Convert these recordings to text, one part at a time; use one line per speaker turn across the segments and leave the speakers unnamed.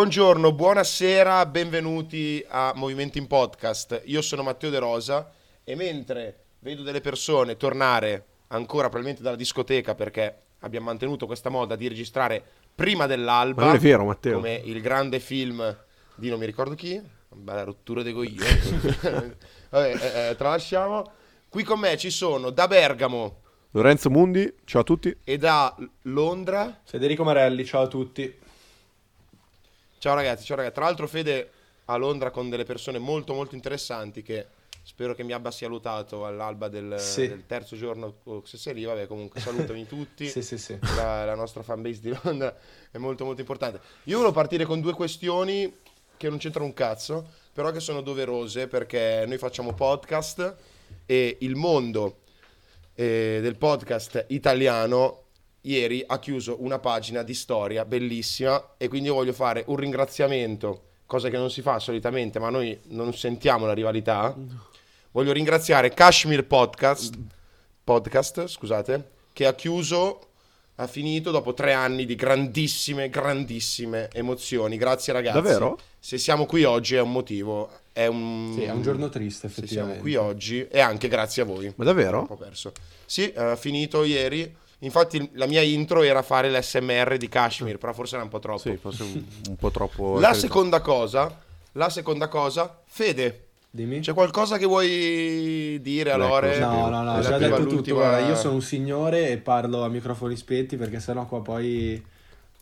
Buongiorno, buonasera, benvenuti a Movimenti in Podcast. Io sono Matteo De Rosa e mentre vedo delle persone tornare ancora probabilmente dalla discoteca perché abbiamo mantenuto questa moda di registrare prima dell'alba.
Ma non è vero, Matteo.
Come il grande film di non mi ricordo chi, bella rottura dei coglioni. Vabbè, eh, eh, tralasciamo. Qui con me ci sono da Bergamo
Lorenzo Mundi, ciao a tutti.
e da Londra
Federico Marelli, ciao a tutti.
Ciao ragazzi, ciao ragazzi. Tra l'altro Fede a Londra con delle persone molto molto interessanti che spero che mi abbia salutato all'alba del,
Sì.
del terzo giorno se sei lì, vabbè comunque salutami tutti.
Sì, sì, sì.
La, la nostra fanbase di Londra è molto molto importante. Io volevo partire con due questioni che non c'entrano un cazzo, però che sono doverose perché noi facciamo podcast e il mondo eh, del podcast italiano ieri ha chiuso una pagina di storia bellissima e quindi io voglio fare un ringraziamento, cosa che non si fa solitamente, ma noi non sentiamo la rivalità. Voglio ringraziare Kashmir Podcast, podcast, scusate, che ha chiuso, ha finito dopo tre anni di grandissime, grandissime emozioni. Grazie ragazzi.
Davvero?
Se siamo qui oggi è un motivo, è un,
Sì, è un giorno triste,
Se siamo
effettivamente.
qui oggi e anche grazie a voi.
Ma davvero?
po' perso. Sì, ha finito ieri. Infatti la mia intro era fare l'SMR di Kashmir, però forse era un po' troppo.
Sì, forse un, un po' troppo...
La seconda cosa, la seconda cosa, Fede,
Dimmi.
c'è qualcosa che vuoi dire a
Ecco,
Lore?
sì.
No, no, no,
Dalla
già detto tutto. Guarda, io sono un signore e parlo a microfoni spenti perché sennò qua poi,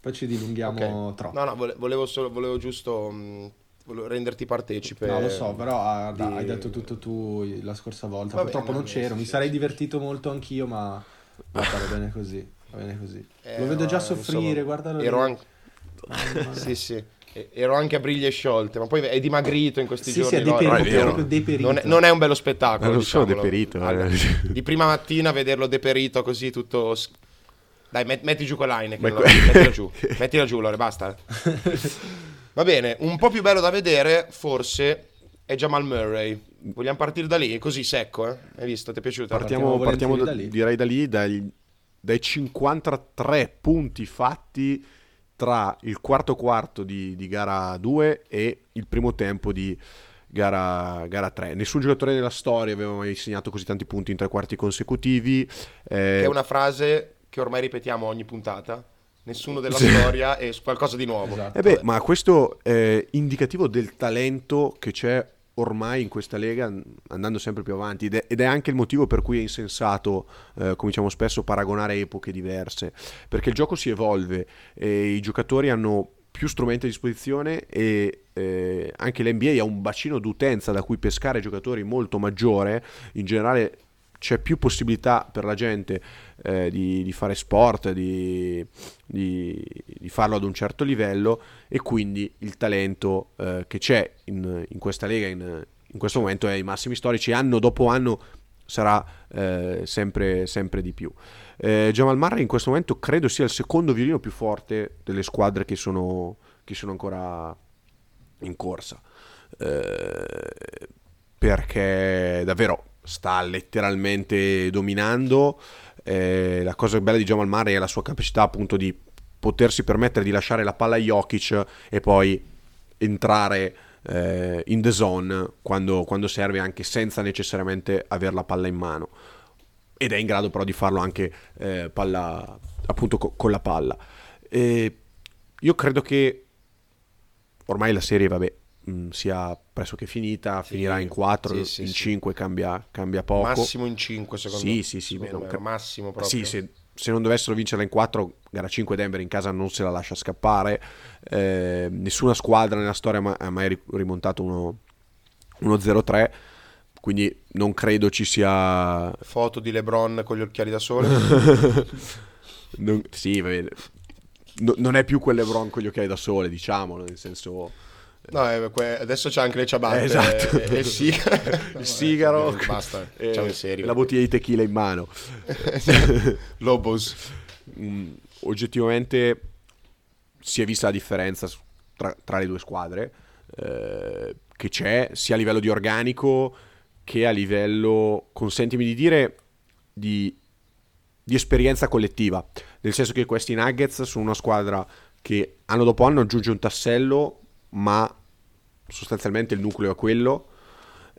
poi ci dilunghiamo
Ok.
troppo.
No, no, vole- volevo, solo- volevo giusto mh, volevo renderti partecipe.
No, lo so, però ah,
di-
hai detto tutto tu la scorsa volta.
Va
Purtroppo
bene,
non c'ero, mi
sì,
sarei
sì.
divertito molto anch'io, ma guarda, va bene così. Va bene così.
Eh,
Lo vedo già
no,
soffrire,
insomma,
guardalo.
Ero anche... sì, sì. Ero anche a briglie sciolte, ma poi è dimagrito in questi
Sì,
giorni.
sì, è deperito,
è vero.
proprio deperito.
Non è, non è un bello spettacolo.
non sono
diciamolo.
deperito, eh.
Allora, di prima mattina vederlo deperito così tutto. Dai, met- metti giù quell'Heineken. Lore,
que-
Mettila giù. Mettila giù, Lore, basta. Va bene, un po' più bello da vedere, forse, è Jamal Murray. Vogliamo partire da lì, così secco, eh? Hai visto? Ti è piaciuto?
Partiamo,
Partiamo
partiamo da-
da lì.
direi da lì, dai, dai 53 punti fatti tra il quarto quarto di, di gara 2 e il primo tempo di gara, gara 3. Nessun giocatore nella storia aveva mai segnato così tanti punti in tre quarti consecutivi. eh,
Che è una frase che ormai ripetiamo ogni puntata. Nessuno della storia e qualcosa di nuovo.
Esatto.
Eh beh, ma questo è indicativo del talento che c'è ormai in questa lega andando sempre più avanti ed è, ed è anche il motivo per cui è insensato, eh, come diciamo spesso, paragonare epoche diverse, perché il gioco si evolve e i giocatori hanno più strumenti a disposizione e eh, anche l'NBA ha un bacino d'utenza da cui pescare giocatori molto maggiore, in generale c'è più possibilità per la gente eh, di, di fare sport, di, di- di farlo ad un certo livello e quindi il talento eh, che c'è in, in questa lega in, in questo momento è ai massimi storici, anno dopo anno sarà eh, sempre, sempre di più. Eh, Jamal Murray in questo momento credo sia il secondo violino più forte delle squadre che sono, che sono ancora in corsa. Eh, perché davvero sta letteralmente dominando. Eh, la cosa bella di Jamal Murray è la sua capacità appunto di potersi permettere di lasciare la palla a Jokic e poi entrare eh, in the zone quando, quando serve anche senza necessariamente avere la palla in mano ed è in grado però di farlo anche eh, palla, appunto co- con la palla. E io credo che ormai la serie, vabbè, mh, sia pressoché finita,
Sì,
finirà in 4,
sì, sì,
in
sì.
5 cambia, cambia poco.
Massimo in 5 secondo
Sì,
me.
sì, sì, non
numero,
cap-
massimo proprio.
Sì, se, se non dovessero vincerla in 4, gara 5 Denver in casa non se la lascia scappare. Eh, nessuna squadra nella storia ha mai ri- rimontato uno, uno 0-3, quindi non credo ci sia
Foto di LeBron con gli occhiali da sole.
Non- sì, va bene. No- non è più quel LeBron con gli occhiali da sole, diciamolo, nel senso...
No, eh, adesso c'è anche le ciabatte
Eh, esatto.
e, e il sigaro.
Il sigaro,
Basta,
eh,
serio.
la bottiglia di tequila in mano.
Lobos.
Mm, oggettivamente si è vista la differenza tra, tra le due squadre eh, che c'è sia a livello di organico che a livello, consentimi di dire, di, di esperienza collettiva. Nel senso che questi Nuggets sono una squadra che anno dopo anno aggiunge un tassello, ma sostanzialmente il nucleo è quello.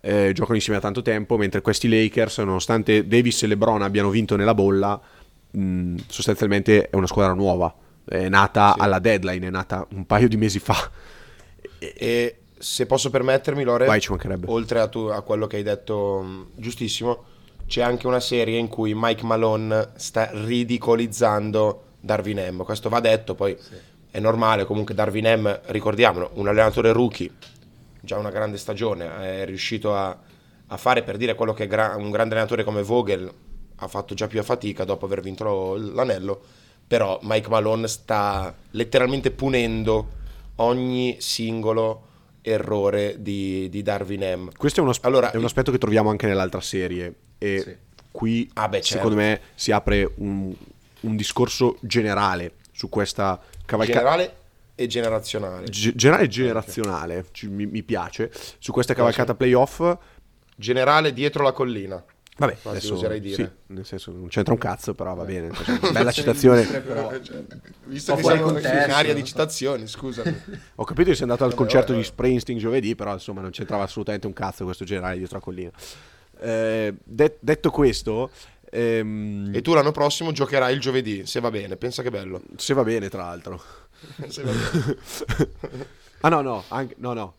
Eh, giocano insieme da tanto tempo, mentre questi Lakers, nonostante Davis e LeBron abbiano vinto nella bolla, mh, sostanzialmente è una squadra nuova. È nata
Sì.
alla deadline, è nata un paio di mesi fa.
E se posso permettermi, Lore,
Vai,
oltre a, tu- a quello che hai detto mh, giustissimo, c'è anche una serie in cui Mike Malone sta ridicolizzando Darwin M. Questo va detto, poi è normale, comunque Darwin M, ricordiamolo, un allenatore rookie, già una grande stagione, è riuscito a, a fare per dire quello che gra- un grande allenatore come Vogel ha fatto già più a fatica dopo aver vinto l'anello, però Mike Malone sta letteralmente punendo ogni singolo errore di, di Darwin M.
Questo è uno,
Allora,
è un aspetto che troviamo anche nell'altra serie. E
Sì.
qui,
Ah, beh, certo.
secondo me, si apre un, un discorso generale su questa cavalcata.
generale e generazionale.
Ge- generale e generazionale, ci- mi, mi piace, su questa cavalcata playoff.
Generale dietro la collina.
Vabbè,
Quasi
adesso
oserei dire.
sì, nel senso non c'entra un cazzo, però va bene. cioè, Bella citazione.
Però,
Visto che siamo in area
no?
di citazioni, scusami.
Ho capito che sei andato al
Vabbè,
concerto
vabbè,
di Springsteen giovedì, però insomma non c'entrava assolutamente un cazzo questo generale dietro la collina. Eh, de- detto questo, ehm,
E tu l'anno prossimo giocherai il giovedì, se va bene. Pensa che bello.
se va bene tra l'altro. Ah no, no, anche, no, no,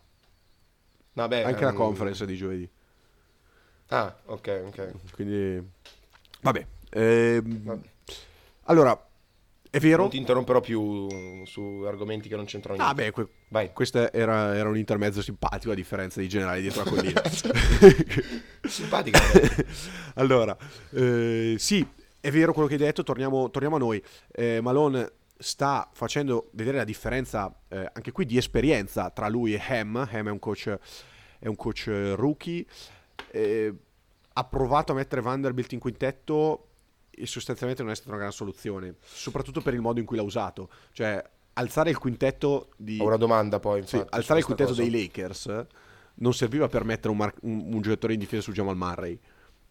Vabbè,
anche la
ehm,
conference di giovedì.
Ah, ok, ok.
Quindi, vabbè. ehm,
Vabbè.
allora, è vero?
Non ti interromperò più su argomenti che non c'entrano
Ah,
niente.
beh, que-
Vai.
questo era, era un intermezzo simpatico a differenza di generale dietro la collina.
Simpatica.
allora, eh, sì, è vero quello che hai detto, torniamo, torniamo a noi. Eh, Malone sta facendo vedere la differenza eh, anche qui di esperienza tra lui e Ham. Ham è un coach, è un coach eh, rookie. Eh, ha provato a mettere Vanderbilt in quintetto e sostanzialmente non è stata una gran soluzione, soprattutto per il modo in cui l'ha usato. Cioè, alzare il quintetto di...
Ho una domanda poi,
Sì,
infatti.
alzare il quintetto
cosa.
dei Lakers non serviva per mettere un, mar- un- un giocatore in difesa su Jamal Murray,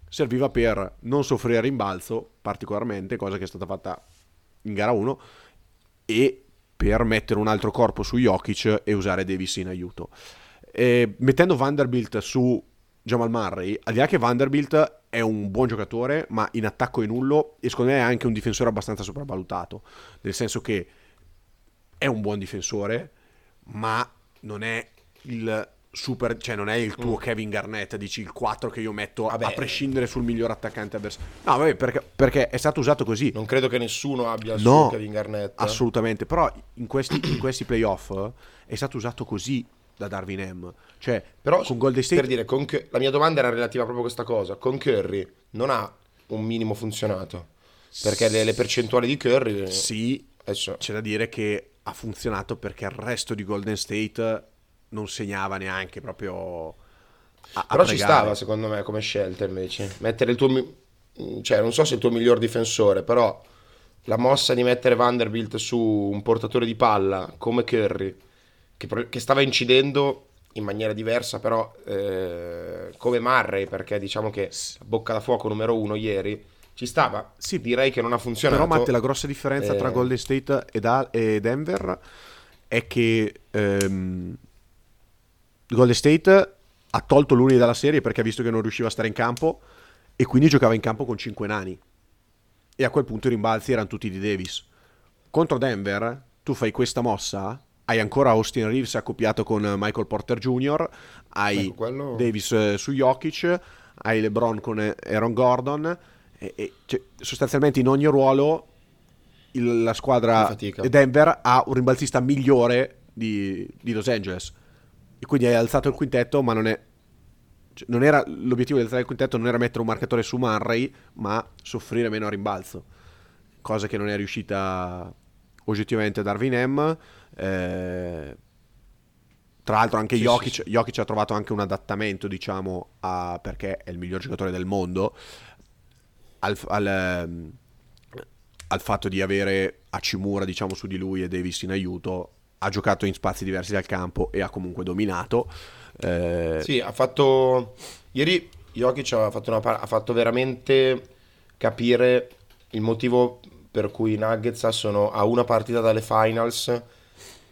serviva per non soffrire rimbalzo particolarmente, cosa che è stata fatta in gara 1, e per mettere un altro corpo su Jokic e usare Davis in aiuto. E mettendo Vanderbilt su Jamal Murray, al di là che Vanderbilt è un buon giocatore, ma in attacco è nullo e secondo me è anche un difensore abbastanza sopravvalutato, nel senso che è un buon difensore, ma non è il super, cioè non è il tuo Kevin Garnett, dici il 4 che io metto a-
Vabbè.
a prescindere sul miglior attaccante avversario. No, vabbè, perché, perché è stato usato così.
Non credo che nessuno abbia il
No,
Kevin Garnett.
Assolutamente, però in questi, in questi playoff è stato usato così da Darwin M. Cioè,
Però
con Golden State
per dire, con la mia domanda era relativa proprio a questa cosa. Con Curry non ha un minimo funzionato. Perché le, le percentuali di Curry... eh,
sì,
adesso-
c'è da dire che ha funzionato perché il resto di Golden State non segnava neanche proprio a, a
Però ci
pregare.
stava secondo me come scelta invece. Mettere il tuo... mi- Cioè, non so se è il tuo miglior difensore, però la mossa di mettere Vanderbilt su un portatore di palla come Curry, che, che stava incidendo in maniera diversa, però eh, come Murray, perché diciamo che bocca da fuoco numero uno ieri, ci stava.
Sì.
direi che non ha funzionato.
Però Matte, la grossa differenza tra
Eh,
Golden State e, Da- e Denver è che ehm, Golden State ha tolto l'Uni dalla serie perché ha visto che non riusciva a stare in campo e quindi giocava in campo con 5 nani. E a quel punto i rimbalzi erano tutti di Davis. Contro Denver tu fai questa mossa, hai ancora Austin Reeves accoppiato con Michael Porter Jr., hai
Ecco, quello-
Davis eh, su Jokic, hai LeBron con eh, Aaron Gordon e, e, cioè, sostanzialmente in ogni ruolo il- la squadra. Denver ha un rimbalzista migliore di, di Los Angeles e quindi hai alzato il quintetto ma non è cioè, non era, l'obiettivo di alzare il quintetto non era mettere un marcatore su Murray ma soffrire meno a rimbalzo. Cosa che non è riuscita oggettivamente Darwin M eh, tra l'altro anche
Sì,
Jokic,
sì,
Jokic ha trovato anche un adattamento diciamo a, perché è il miglior giocatore del mondo al, al, ehm, al fatto di avere Hachimura diciamo su di lui e Davis in aiuto ha giocato in spazi diversi dal campo e ha comunque dominato Eh,
Sì, ha fatto. Ieri Jokic ha fatto, una ha fatto veramente capire il motivo per cui i Nuggets sono a una partita dalle finals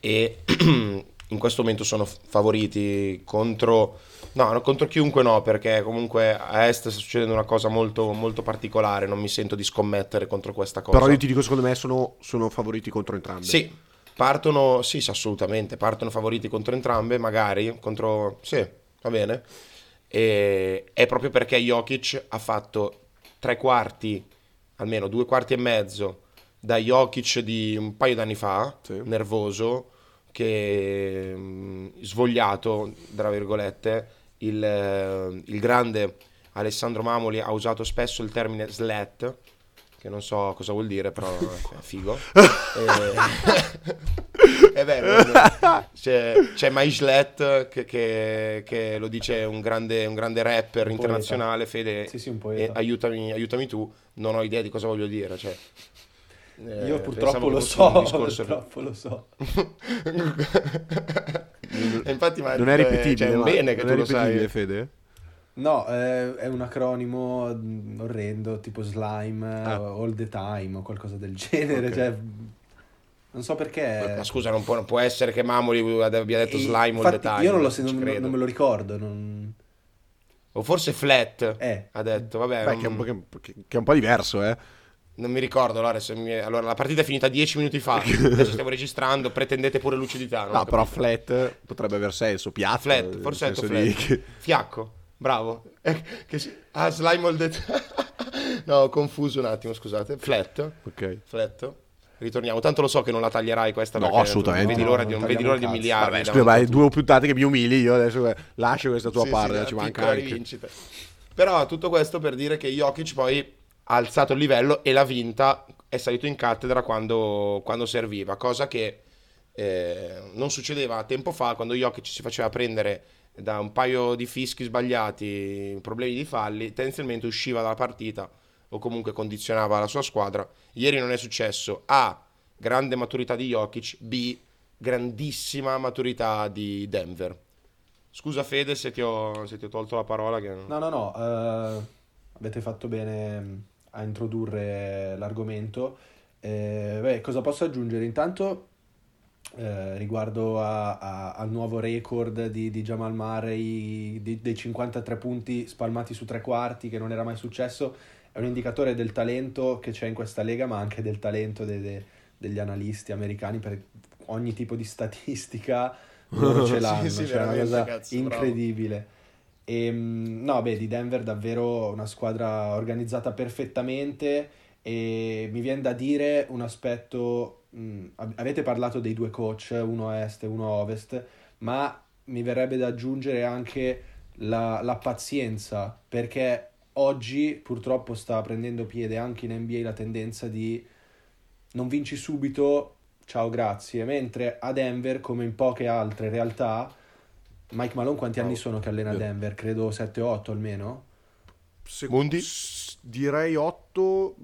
e in questo momento sono favoriti contro... No, no, contro chiunque no, perché comunque a Est sta succedendo una cosa molto, molto particolare, non mi sento di scommettere contro questa cosa.
Però io ti dico, secondo me sono, sono favoriti contro entrambi.
Sì, partono, sì, sì, assolutamente, partono favoriti contro entrambe, magari, contro... Sì, va bene. E è proprio perché Jokic ha fatto tre quarti, almeno due quarti e mezzo, da Jokic di un paio d'anni fa,
Sì.
nervoso, che mh, svogliato, tra virgolette, il, eh, il grande Alessandro Mamoli ha usato spesso il termine slat, che non so cosa vuol dire, però è figo. E- è vero, c'è, c'è Maislet che, che- che lo dice un grande, un grande rapper
Un
internazionale, Fede,
Sì, sì, un
e aiutami, aiutami tu, non ho idea di cosa voglio dire. Cioè, eh,
Io purtroppo lo so,
discorso-
purtroppo lo so.
E infatti, ma
Non è ripetibile,
Cioè, è
ma-
bene che
non
tu
è
lo sai.
Fede?
No, eh, è un acronimo mm, orrendo, tipo slime,
Ah.
eh, all the time o qualcosa del genere.
Ok.
Cioè, non so perché.
Ma scusa, non può, non può essere che Mamoli abbia detto
E-
slime all
infatti,
the time.
Io non, lo so, non, non me lo ricordo. non-
O forse Flat
Eh.
ha detto, vabbè,
Beh,
non,
che è, un po', che- che- è un po' diverso, eh.
non mi ricordo. Allora, se mi- allora, la partita è finita 10 minuti fa. Adesso stiamo registrando. Pretendete pure lucidità.
No, però flat potrebbe aver senso. Piatto.
Flat, forse
senso
flat.
di
Fiacco, bravo. Eh, che si- Ah, slime all the no, ho confuso un attimo, scusate. Flat.
Ok.
Flat. Ritorniamo. Tanto lo so che non la taglierai questa.
No, assolutamente.
Non vedi l'ora
No,
di,
non
non vedi l'ora di umiliarmi.
Vabbè, scusa,
davanti a
vai,
tutti.
due puntate che mi umili, io adesso lascio questa tua
Sì,
parte,
sì,
ci manca anche.
rivincita. Però tutto questo per dire che Jokic poi ha alzato il livello e l'ha vinta, è salito in cattedra quando, quando serviva, cosa che eh, non succedeva tempo fa quando Jokic si faceva prendere da un paio di fischi sbagliati, problemi di falli, tendenzialmente usciva dalla partita o comunque condizionava la sua squadra. Ieri non è successo. A. Grande maturità di Jokic. B. Grandissima maturità di Denver. Scusa Fede se ti ho, se ti ho tolto la parola. Che...
No, no, no. eh, avete fatto bene a introdurre l'argomento. Eh, beh, cosa posso aggiungere? Intanto, eh, riguardo a- a- al nuovo record di, di Jamal Murray di- dei 53 punti spalmati su tre quarti, che non era mai successo, è un indicatore del talento che c'è in questa lega, ma anche del talento de- de- degli analisti americani per ogni tipo di statistica. Loro ce
Sì,
l'hanno,
sì,
cioè è una cosa
cazzo, bravo.
incredibile. E, no, beh, di Denver davvero una squadra organizzata perfettamente e mi viene da dire un aspetto, mm, av- avete parlato dei due coach, uno a est e uno a ovest, ma mi verrebbe da aggiungere anche la, la pazienza, perché oggi purtroppo sta prendendo piede anche in NBA la tendenza di non vinci subito, ciao grazie, mentre a Denver, come in poche altre realtà, Mike Malone quanti anni
Oh,
sono che allena. Denver? Credo 7-8 almeno.
Se-
Mundi?
s- Direi 8,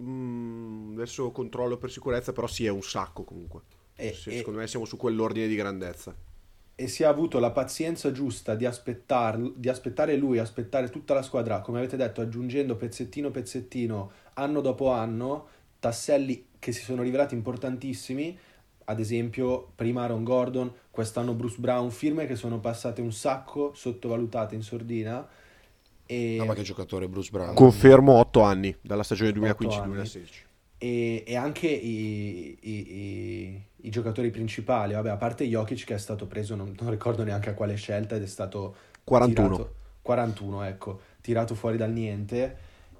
adesso controllo per sicurezza, però sì, è un sacco comunque.
E,
Sì,
e-
secondo me siamo su quell'ordine di grandezza.
e si è avuto la pazienza giusta di, di aspettare lui, aspettare tutta la squadra, come avete detto, aggiungendo pezzettino pezzettino, anno dopo anno, tasselli che si sono rivelati importantissimi, ad esempio prima Aaron Gordon, quest'anno Bruce Brown, firme che sono passate un sacco, sottovalutate in sordina. E...
No, ma che giocatore Bruce Brown.
Confermo 8 anni, dalla stagione
Otto
2015-2016.
e, e anche i, i- i- i giocatori principali, vabbè, a parte Jokic che è stato preso, non, non ricordo neanche a quale scelta ed è stato
41.
tirato- 41, ecco, tirato fuori dal niente,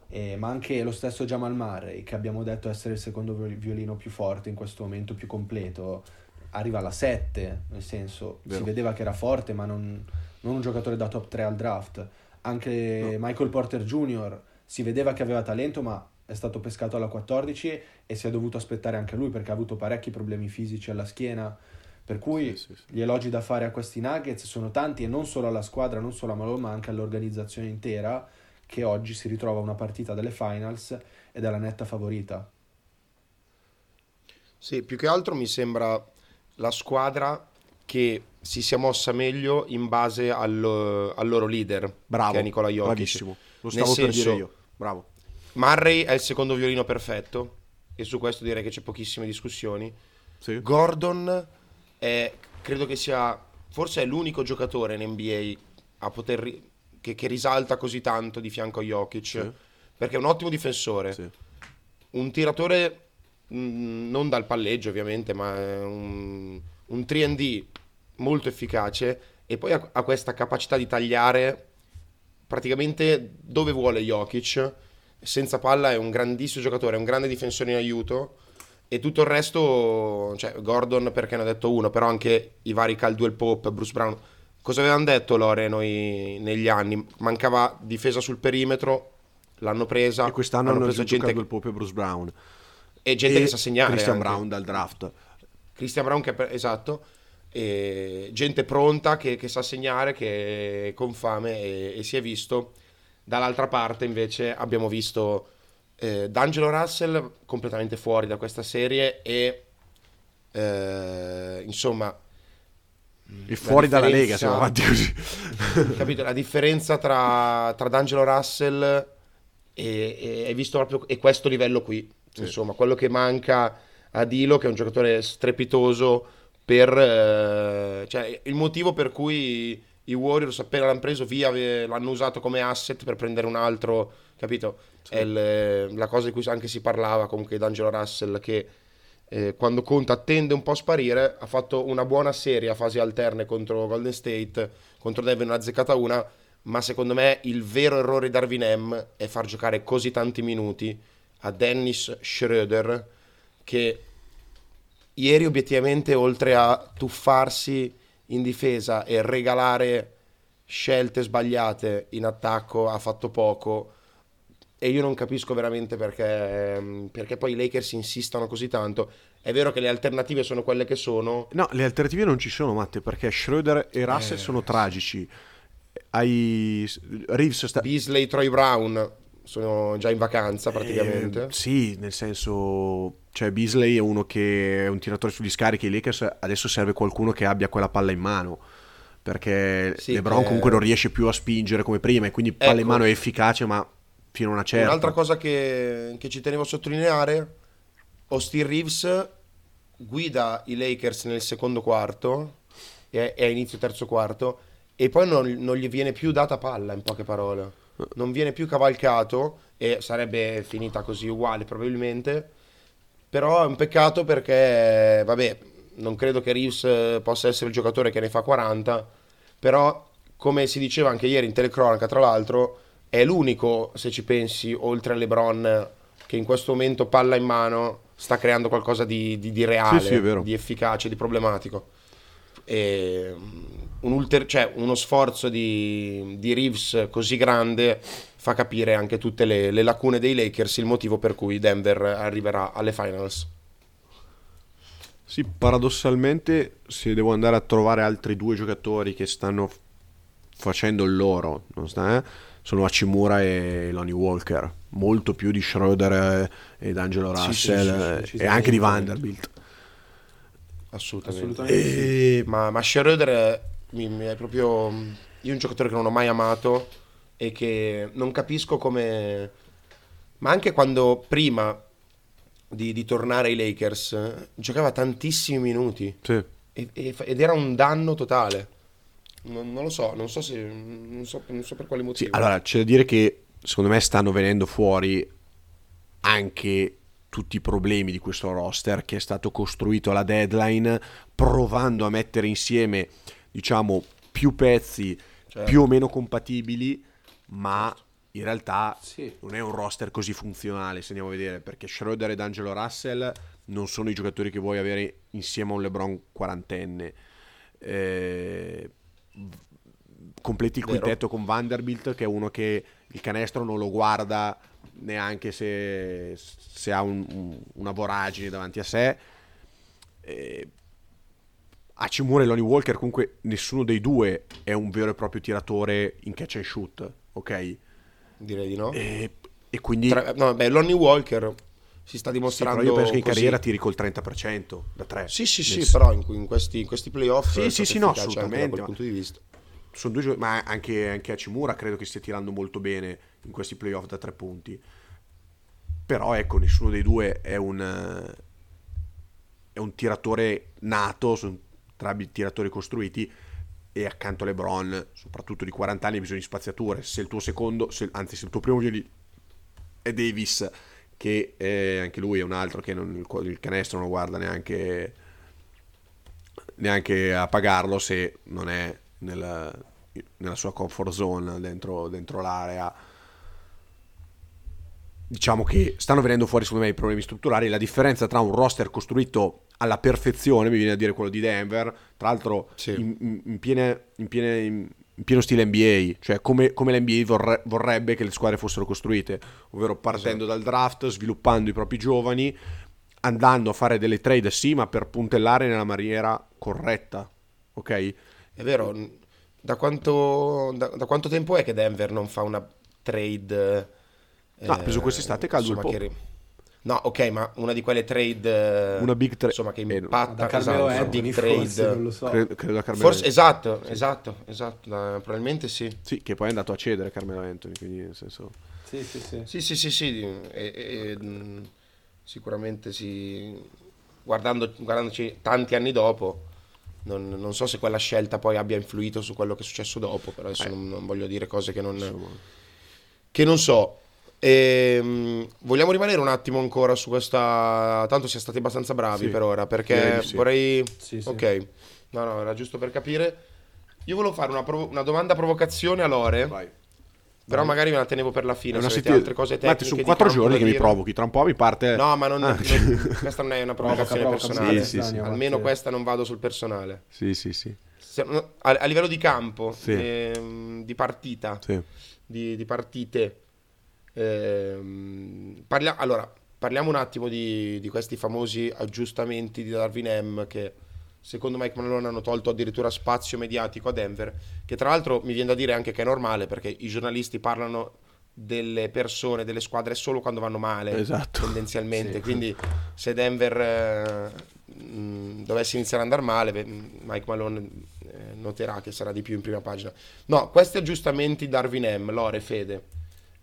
eh, ma anche lo stesso Jamal Murray che abbiamo detto essere il secondo viol- violino più forte in questo momento, più completo, arriva alla 7, nel senso,
Vero.
si vedeva che era forte, ma non, non un giocatore da top 3 al draft. Anche Michael Porter Jr. si vedeva che aveva talento, ma è stato pescato alla 14 e si è dovuto aspettare anche lui perché ha avuto parecchi problemi fisici alla schiena. Per cui
Sì, sì, sì.
gli elogi da fare a questi Nuggets sono tanti e non solo alla squadra, non solo a Malone, ma anche all'organizzazione intera che oggi si ritrova una partita delle finals ed è la netta favorita.
Sì, più che altro mi sembra la squadra che si sia mossa meglio in base al, al loro leader,
Bravo,
che è Nicola Jokic.
bravissimo. Lo
Nel
stavo per
senso-
dire io. Bravo.
Murray è il secondo violino perfetto, e su questo direi che c'è pochissime discussioni.
Sì.
Gordon è, credo che sia, forse è l'unico giocatore in NBA a poter, che, che risalta così tanto di fianco a Jokic,
Sì.
perché è un ottimo difensore,
Sì.
un tiratore mh, non dal palleggio ovviamente, ma è un, un 3D molto efficace e poi ha, ha questa capacità di tagliare praticamente dove vuole Jokic, senza palla è un grandissimo giocatore, è un grande difensore in aiuto e tutto il resto, cioè Gordon perché ne ho detto uno, però anche i vari Caldwell Pope, Bruce Brown. Cosa avevano detto Lore noi negli anni? Mancava difesa sul perimetro, l'hanno presa,
E quest'anno hanno,
preso
aggiunto
gente,
il Pope e Bruce Brown.
e gente
E
che sa segnare.
Christian
anche.
Brown dal draft.
Christian Brown che è esatto e gente pronta che, che sa segnare che con fame e, e si è visto. Dall'altra parte invece abbiamo visto eh, D'Angelo Russell completamente fuori da questa serie e eh, insomma
E fuori dalla Lega siamo avanti così.
capito? La differenza tra, tra D'Angelo Russell e, e hai visto proprio e questo livello qui. Insomma quello che manca a Dilo che è un giocatore strepitoso per eh, cioè il motivo per cui i Warriors appena l'hanno preso via l'hanno usato come asset per prendere un altro capito? È il- la cosa di cui anche si parlava comunque di D'Angelo Russell che eh, quando conta tende un po' a sparire ha fatto una buona serie a fasi alterne contro Golden State contro Denver ne ha azzeccata una ma secondo me il vero errore di Darwin M è far giocare così tanti minuti a Dennis Schroeder che ieri obiettivamente oltre a tuffarsi in difesa e regalare scelte sbagliate in attacco ha fatto poco e io non capisco veramente perché, ehm, perché poi i Lakers insistano così tanto. È vero che le alternative sono quelle che sono,
No, le alternative non ci sono, Matte, perché Schroeder e Russell
Eh,
sono tragici. Hai Reeves sta...
Beasley, Troy Brown sono già in vacanza praticamente.
Eh, sì, nel senso, cioè Beasley è uno che è un tiratore sugli scarichi. I Lakers adesso serve qualcuno che abbia quella palla in mano. Perché
Sì,
LeBron
che-
comunque non riesce più a spingere come prima. E quindi palla in
Ecco.
mano è efficace, ma fino a una certa.
Un'altra cosa che, che ci tenevo a sottolineare, Austin Reeves guida i Lakers nel secondo quarto e, e a inizio terzo quarto e poi non, non gli viene più data palla in poche parole. Non viene più cavalcato e sarebbe finita così uguale probabilmente. Però è un peccato perché, vabbè, non credo che Reeves eh, possa essere il giocatore che ne fa 40, però come si diceva anche ieri in telecronaca, tra l'altro, è l'unico, se ci pensi, oltre a LeBron, che in questo momento palla in mano sta creando qualcosa di, di- di reale,
Sì, sì,
di efficace, di problematico. E, mm, un ulter- cioè, uno sforzo di, di Reeves così grande fa capire anche tutte le, le lacune dei Lakers, il motivo per cui Denver arriverà alle finals.
Sì, paradossalmente, se devo andare a trovare altri due giocatori che stanno facendo il loro, non sta, eh, sono Hachimura e Lonnie Walker, molto più di Schroeder e, ed Angelo
Sì, sì,
Russell
sì, sì,
eh, e anche di. Vanderbilt.
Assolutamente.
Assolutamente.
E...
Ma, ma Schroeder è, mi- mi è proprio... Io un giocatore che non ho mai amato e che non capisco come... Ma anche quando prima di, di tornare ai Lakers giocava tantissimi minuti
Sì.
e- e ed era un danno totale. Non, non lo so, non so se... Non so, non so per quale
Sì,
motivo.
allora c'è da dire che secondo me stanno venendo fuori anche tutti i problemi di questo roster che è stato costruito alla deadline provando a mettere insieme diciamo più pezzi
Certo.
più o meno compatibili ma in realtà
Sì.
non è un roster così funzionale se andiamo a vedere perché Schroeder ed Angelo Russell non sono i giocatori che vuoi avere insieme a un LeBron quarantenne. Eh, completi il quintetto con Vanderbilt che è uno che il canestro non lo guarda neanche se, se ha un- un- una voragine davanti a sé. Eh, Hachimura e Lonnie Walker comunque nessuno dei due è un vero e proprio tiratore in catch and shoot ok
Direi di no.
e, e quindi
Tra- no, beh, Lonnie Walker si sta
sì,
dimostrando
però io penso che in
così.
carriera tiri col 30% da 3
Sì, sì, sì, però in, in questi, in questi playoff
Sì, sì, sì, no,
da
assolutamente,
quel
ma-
punto di vista.
sono due ma anche, anche Hachimura credo che stia tirando molto bene in questi playoff da tre punti.
Vero.
Sono due gio- ma anche, anche Hachimura credo che stia tirando molto bene in questi playoff da tre punti. Da. Però ecco, nessuno dei due è un, è un tiratore nato, sono entrambi tiratori costruiti e accanto a LeBron, soprattutto di 40 anni, bisogna di spaziature. Se il tuo secondo, se- anzi se il tuo primo vieni è Davis, che è, anche lui è un altro che non- il, il canestro non lo guarda neanche, neanche a pagarlo se non è nella, nella sua comfort zone dentro, dentro l'area diciamo che stanno venendo fuori secondo me i problemi strutturali la differenza tra un roster costruito alla perfezione mi viene a dire quello di Denver tra l'altro
Sì.
in, in- piene- in piene- in- pieno stile NBA cioè come, come l'NBA vorre- vorrebbe che le squadre fossero costruite ovvero partendo dal draft sviluppando i propri giovani andando a fare delle trade sì ma per puntellare nella maniera corretta ok
È vero, da quanto, da, da quanto tempo è che Denver non fa una trade?
Ah, ha preso quest'estate Caldwell
insomma,
Pope.
che ri- No, ok, ma una di quelle trade...
Una big tra-
Insomma, che
eh,
impatta...
Da Carmelo
esatto,
Anthony
big
forse,
trade.
non lo so.
credo, credo da Carmelo
Forse, esatto, esatto, esatto, da- probabilmente sì.
sì che poi è andato a cedere Carmelo Anthony quindi nel senso
Sì, sì, sì.
Sì, sì, sì, sì, e- e- sicuramente sì, guardando, guardandoci tanti anni dopo, non, non so se quella scelta poi abbia influito su quello che è successo dopo, però adesso
Eh.
non, non voglio dire cose che non,
insomma
che non so. Ehm, vogliamo rimanere un attimo ancora su questa, tanto siamo stati abbastanza bravi
Sì,
per ora, perché
sì.
vorrei...
Sì.
Ok, no, no, era giusto per capire. Io volevo fare una, provo- una domanda provocazione a Lore.
vai
Però magari me la tenevo per la fine.
Una
se
settimana-
altre cose tecniche.
sono
di
quattro giorni che mi
dire.
provochi. Tra un po' mi parte.
No, ma non,
Ah.
questa non è una provocazione
provoca,
personale.
Sì.
Daniel,
Almeno questa non vado sul personale.
Sì, sì, sì.
A, a livello di campo, ehm, di partita, di, di partite, ehm, parlia- allora, parliamo un attimo di, di questi famosi aggiustamenti di Darwin M che secondo Mike Malone hanno tolto addirittura spazio mediatico a Denver, che tra l'altro mi viene da dire anche che è normale perché i giornalisti parlano delle persone, delle squadre solo quando vanno male
Esatto.
tendenzialmente.
Sì.
Quindi se Denver eh, mh, dovesse iniziare ad andare male, beh, Mike Malone eh, noterà che sarà di più in prima pagina. No, questi aggiustamenti Darwin M, Lore, Fede,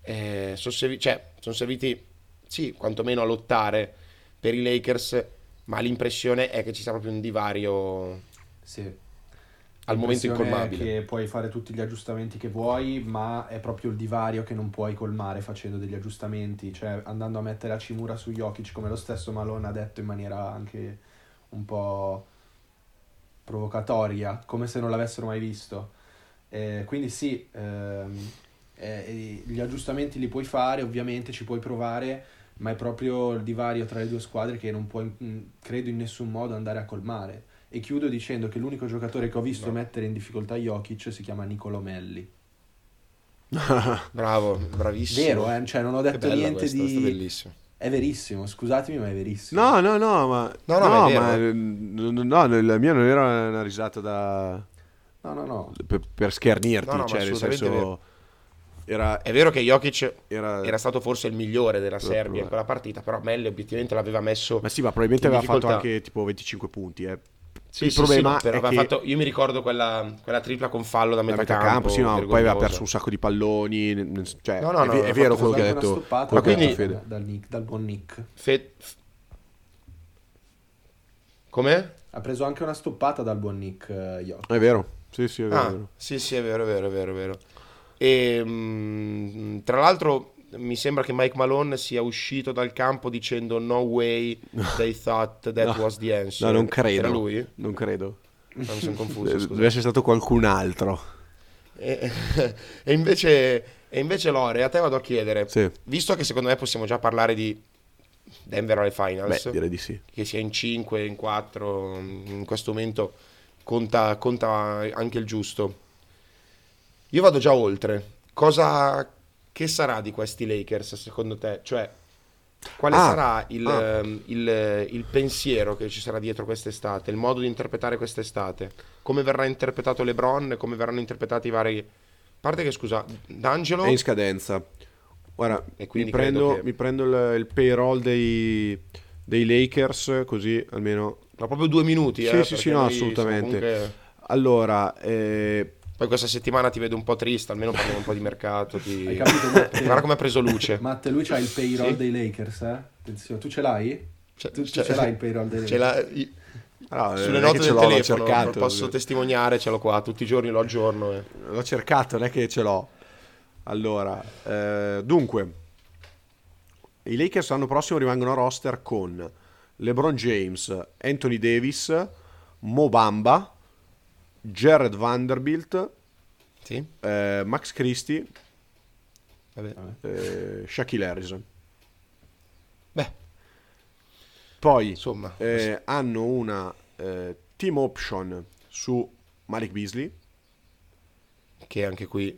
eh, sono, servi- cioè, sono serviti, sì, quantomeno a lottare per i Lakers, ma l'impressione è che ci sia proprio un divario
Sì.
al momento incolmabile.
che puoi fare tutti gli aggiustamenti che vuoi, ma è proprio il divario che non puoi colmare facendo degli aggiustamenti, cioè andando a mettere la cimura su Jokic, come lo stesso Malone ha detto in maniera anche un po' provocatoria, come se non l'avessero mai visto. Eh, quindi sì, ehm, eh, gli aggiustamenti li puoi fare, ovviamente ci puoi provare, ma è proprio il divario tra le due squadre che non puoi, mm, credo, in nessun modo andare a colmare. E chiudo dicendo che l'unico giocatore che ho visto
No.
mettere in difficoltà Jokic si chiama Nicolo Melli.
Bravo, bravissimo.
Vero, eh? Cioè, non ho detto
bella
niente
questa,
di...
questa è bellissimo.
È verissimo, scusatemi, ma è verissimo.
No, no, no, ma.
No, no, ma è
ma,
vero.
eh, no, no, no, la mia non era una risata da.
no, no. no.
per, per schernirti,
No, no, ma
cioè, nel senso. Era,
È vero che Jokic
era,
era stato forse il migliore della
Proprio,
Serbia in
eh.
quella partita, però Melli obiettivamente l'aveva messo...
Ma sì, ma probabilmente aveva fatto
difficoltà.
anche tipo 25 punti. Eh.
Sì,
il
sì,
problema
sì, però
è
aveva
che
fatto- io mi ricordo quella, quella tripla con fallo da
da
metà,
metà
campo,
campo, sì, no, poi aveva perso un sacco di palloni. Cioè,
No, no,
è,
no,
è vero
fatto
quello che ha detto. ha
quindi-
Fede.
dal, Nick, dal buon Nick.
Fe- Com'è?
Ha preso anche una stoppata dal buon Nick Jokic.
È vero, sì, sì, è vero. è
Ah,
vero.
sì, sì, è vero, è vero, è vero, è vero. E mm, tra l'altro mi sembra che Mike Malone sia uscito dal campo dicendo no way they thought that
No.
was the answer.
No, non credo.
Era lui?
Non credo.
No, mi sono confuso, scusa.
Deve essere stato qualcun altro.
E, e invece, e invece Lore, a te vado a chiedere,
Sì.
visto che secondo me possiamo già parlare di Denver alle finals,
Beh, direi di sì.
che sia in 5, in 4, in questo momento conta, conta anche il giusto. Io vado già oltre. Cosa che sarà di questi Lakers secondo te? Cioè, quale
Ah,
sarà il,
ah.
ehm, il- il pensiero che ci sarà dietro quest'estate, il modo di interpretare quest'estate? Come verrà interpretato LeBron? Come verranno interpretati i vari... A parte che, scusa, D'Angelo...
È in scadenza. Guarda,
E
mi prendo,
che-
mi prendo il, il payroll dei, dei Lakers, così almeno...
Ma proprio due minuti,
Sì,
eh,
sì, sì, no, assolutamente.
comunque-
Allora, eh,
Poi questa settimana ti vedo un po' triste, almeno parliamo un po' di mercato. Ti...
Hai capito? Matte?
Guarda come ha preso luce.
Matte, lui c'ha il payroll
Sì.
dei Lakers, eh? Attenzione, tu ce l'hai?
Cioè,
Tu, tu
cioè-
ce l'hai il payroll dei Lakers?
i-
Allora,
sulle
non è
note del telefono,
cercato.
posso testimoniare, ce l'ho qua, tutti i giorni lo aggiorno. eh.
L'ho cercato, non è che ce l'ho. Allora, eh, dunque, i Lakers l'anno prossimo rimangono a roster con LeBron James, Anthony Davis, Mo Bamba, Jared Vanderbilt,
Sì?
eh, Max Christie,
Vabbè.
eh, Shaquille Harrison.
Beh,
Poi
insomma,
eh, hanno una eh, team option su Malik Beasley.
che anche qui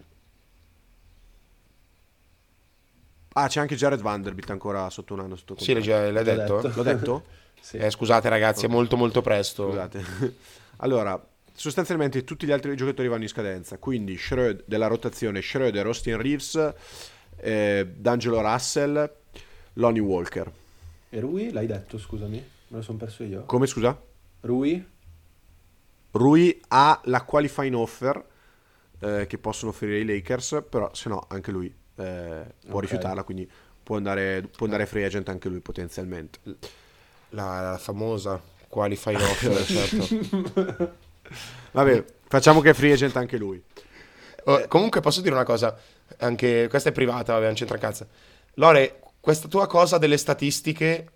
Ah, c'è anche Jared Vanderbilt ancora sotto un anno. Sotto
Sì, l'hai, detto.
L'ho detto?
Sì.
Eh, scusate ragazzi, è molto molto presto.
Scusate. Allora, sostanzialmente tutti gli altri giocatori vanno in scadenza, quindi Schröd- della rotazione Schroeder, Austin Reeves, eh, D'Angelo Russell, Lonnie Walker.
E Rui, l'hai detto, scusami? Me lo sono perso io.
Come scusa?
Rui?
Rui ha la qualifying offer eh, che possono offrire i Lakers, però se no anche lui eh, può
Ok.
rifiutarla, quindi può andare, può andare free agent anche lui potenzialmente.
La, la famosa qualify offer, certo.
Vabbè, facciamo che è free agent anche lui.
Oh, comunque posso dire una cosa, anche questa è privata, vabbè, non c'entra cazzo. Lore, questa tua cosa delle statistiche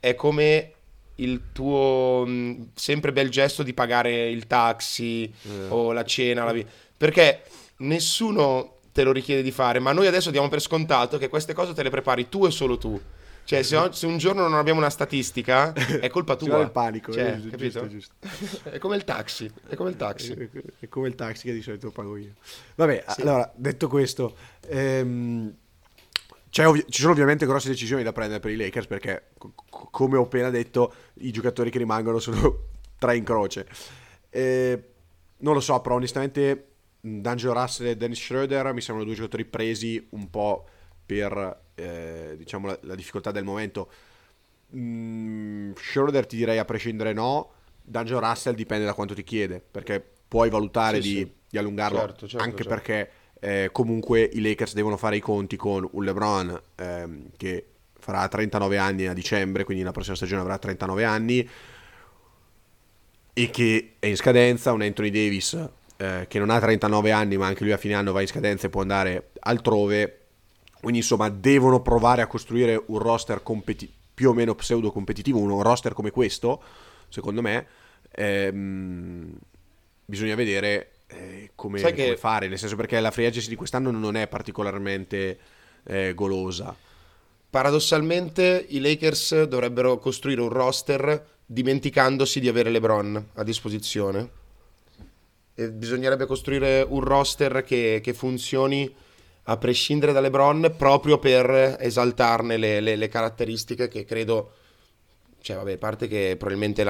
è come il tuo mh, sempre bel gesto di pagare il taxi
Eh.
o la cena, la vi- perché nessuno te lo richiede di fare, ma noi adesso diamo per scontato che queste cose te le prepari tu e solo tu. Cioè, se, se un giorno non abbiamo una statistica, è colpa tua.
vuole il panico,
Cioè,
eh,
capito?
giusto,
È come il taxi, è come il taxi.
È come il taxi che di solito pago io. Vabbè, allora, detto questo, ehm, c'è ovvi- ci sono ovviamente grosse decisioni da prendere per i Lakers perché, co- co- come ho appena detto, i giocatori che rimangono sono tre in croce. Eh, non lo so, però onestamente D'Angelo Russell e Dennis Schroeder mi sembrano due giocatori presi un po' per eh, diciamo la, la difficoltà del momento. Mm, Schroeder ti direi a prescindere no, D'Angelo Russell dipende da quanto ti chiede, perché puoi valutare
Sì,
di,
sì.
di allungarlo,
Certo, certo,
anche
certo.
perché eh, comunque i Lakers devono fare i conti con un LeBron ehm, che farà 39 anni a dicembre, quindi la prossima stagione avrà 39 anni, e che è in scadenza, un Anthony Davis eh, che non ha 39 anni ma anche lui a fine anno va in scadenza e può andare altrove, quindi insomma devono provare a costruire un roster competi- più o meno pseudo competitivo, un roster come questo, secondo me, ehm, bisogna vedere eh, come,
Sai che-
come fare, nel senso perché la free agency di quest'anno non è particolarmente eh, golosa.
Paradossalmente i Lakers dovrebbero costruire un roster dimenticandosi di avere LeBron a disposizione. E bisognerebbe costruire un roster che, che funzioni a prescindere da LeBron proprio per esaltarne le, le- le caratteristiche che credo... Cioè, vabbè, a parte che probabilmente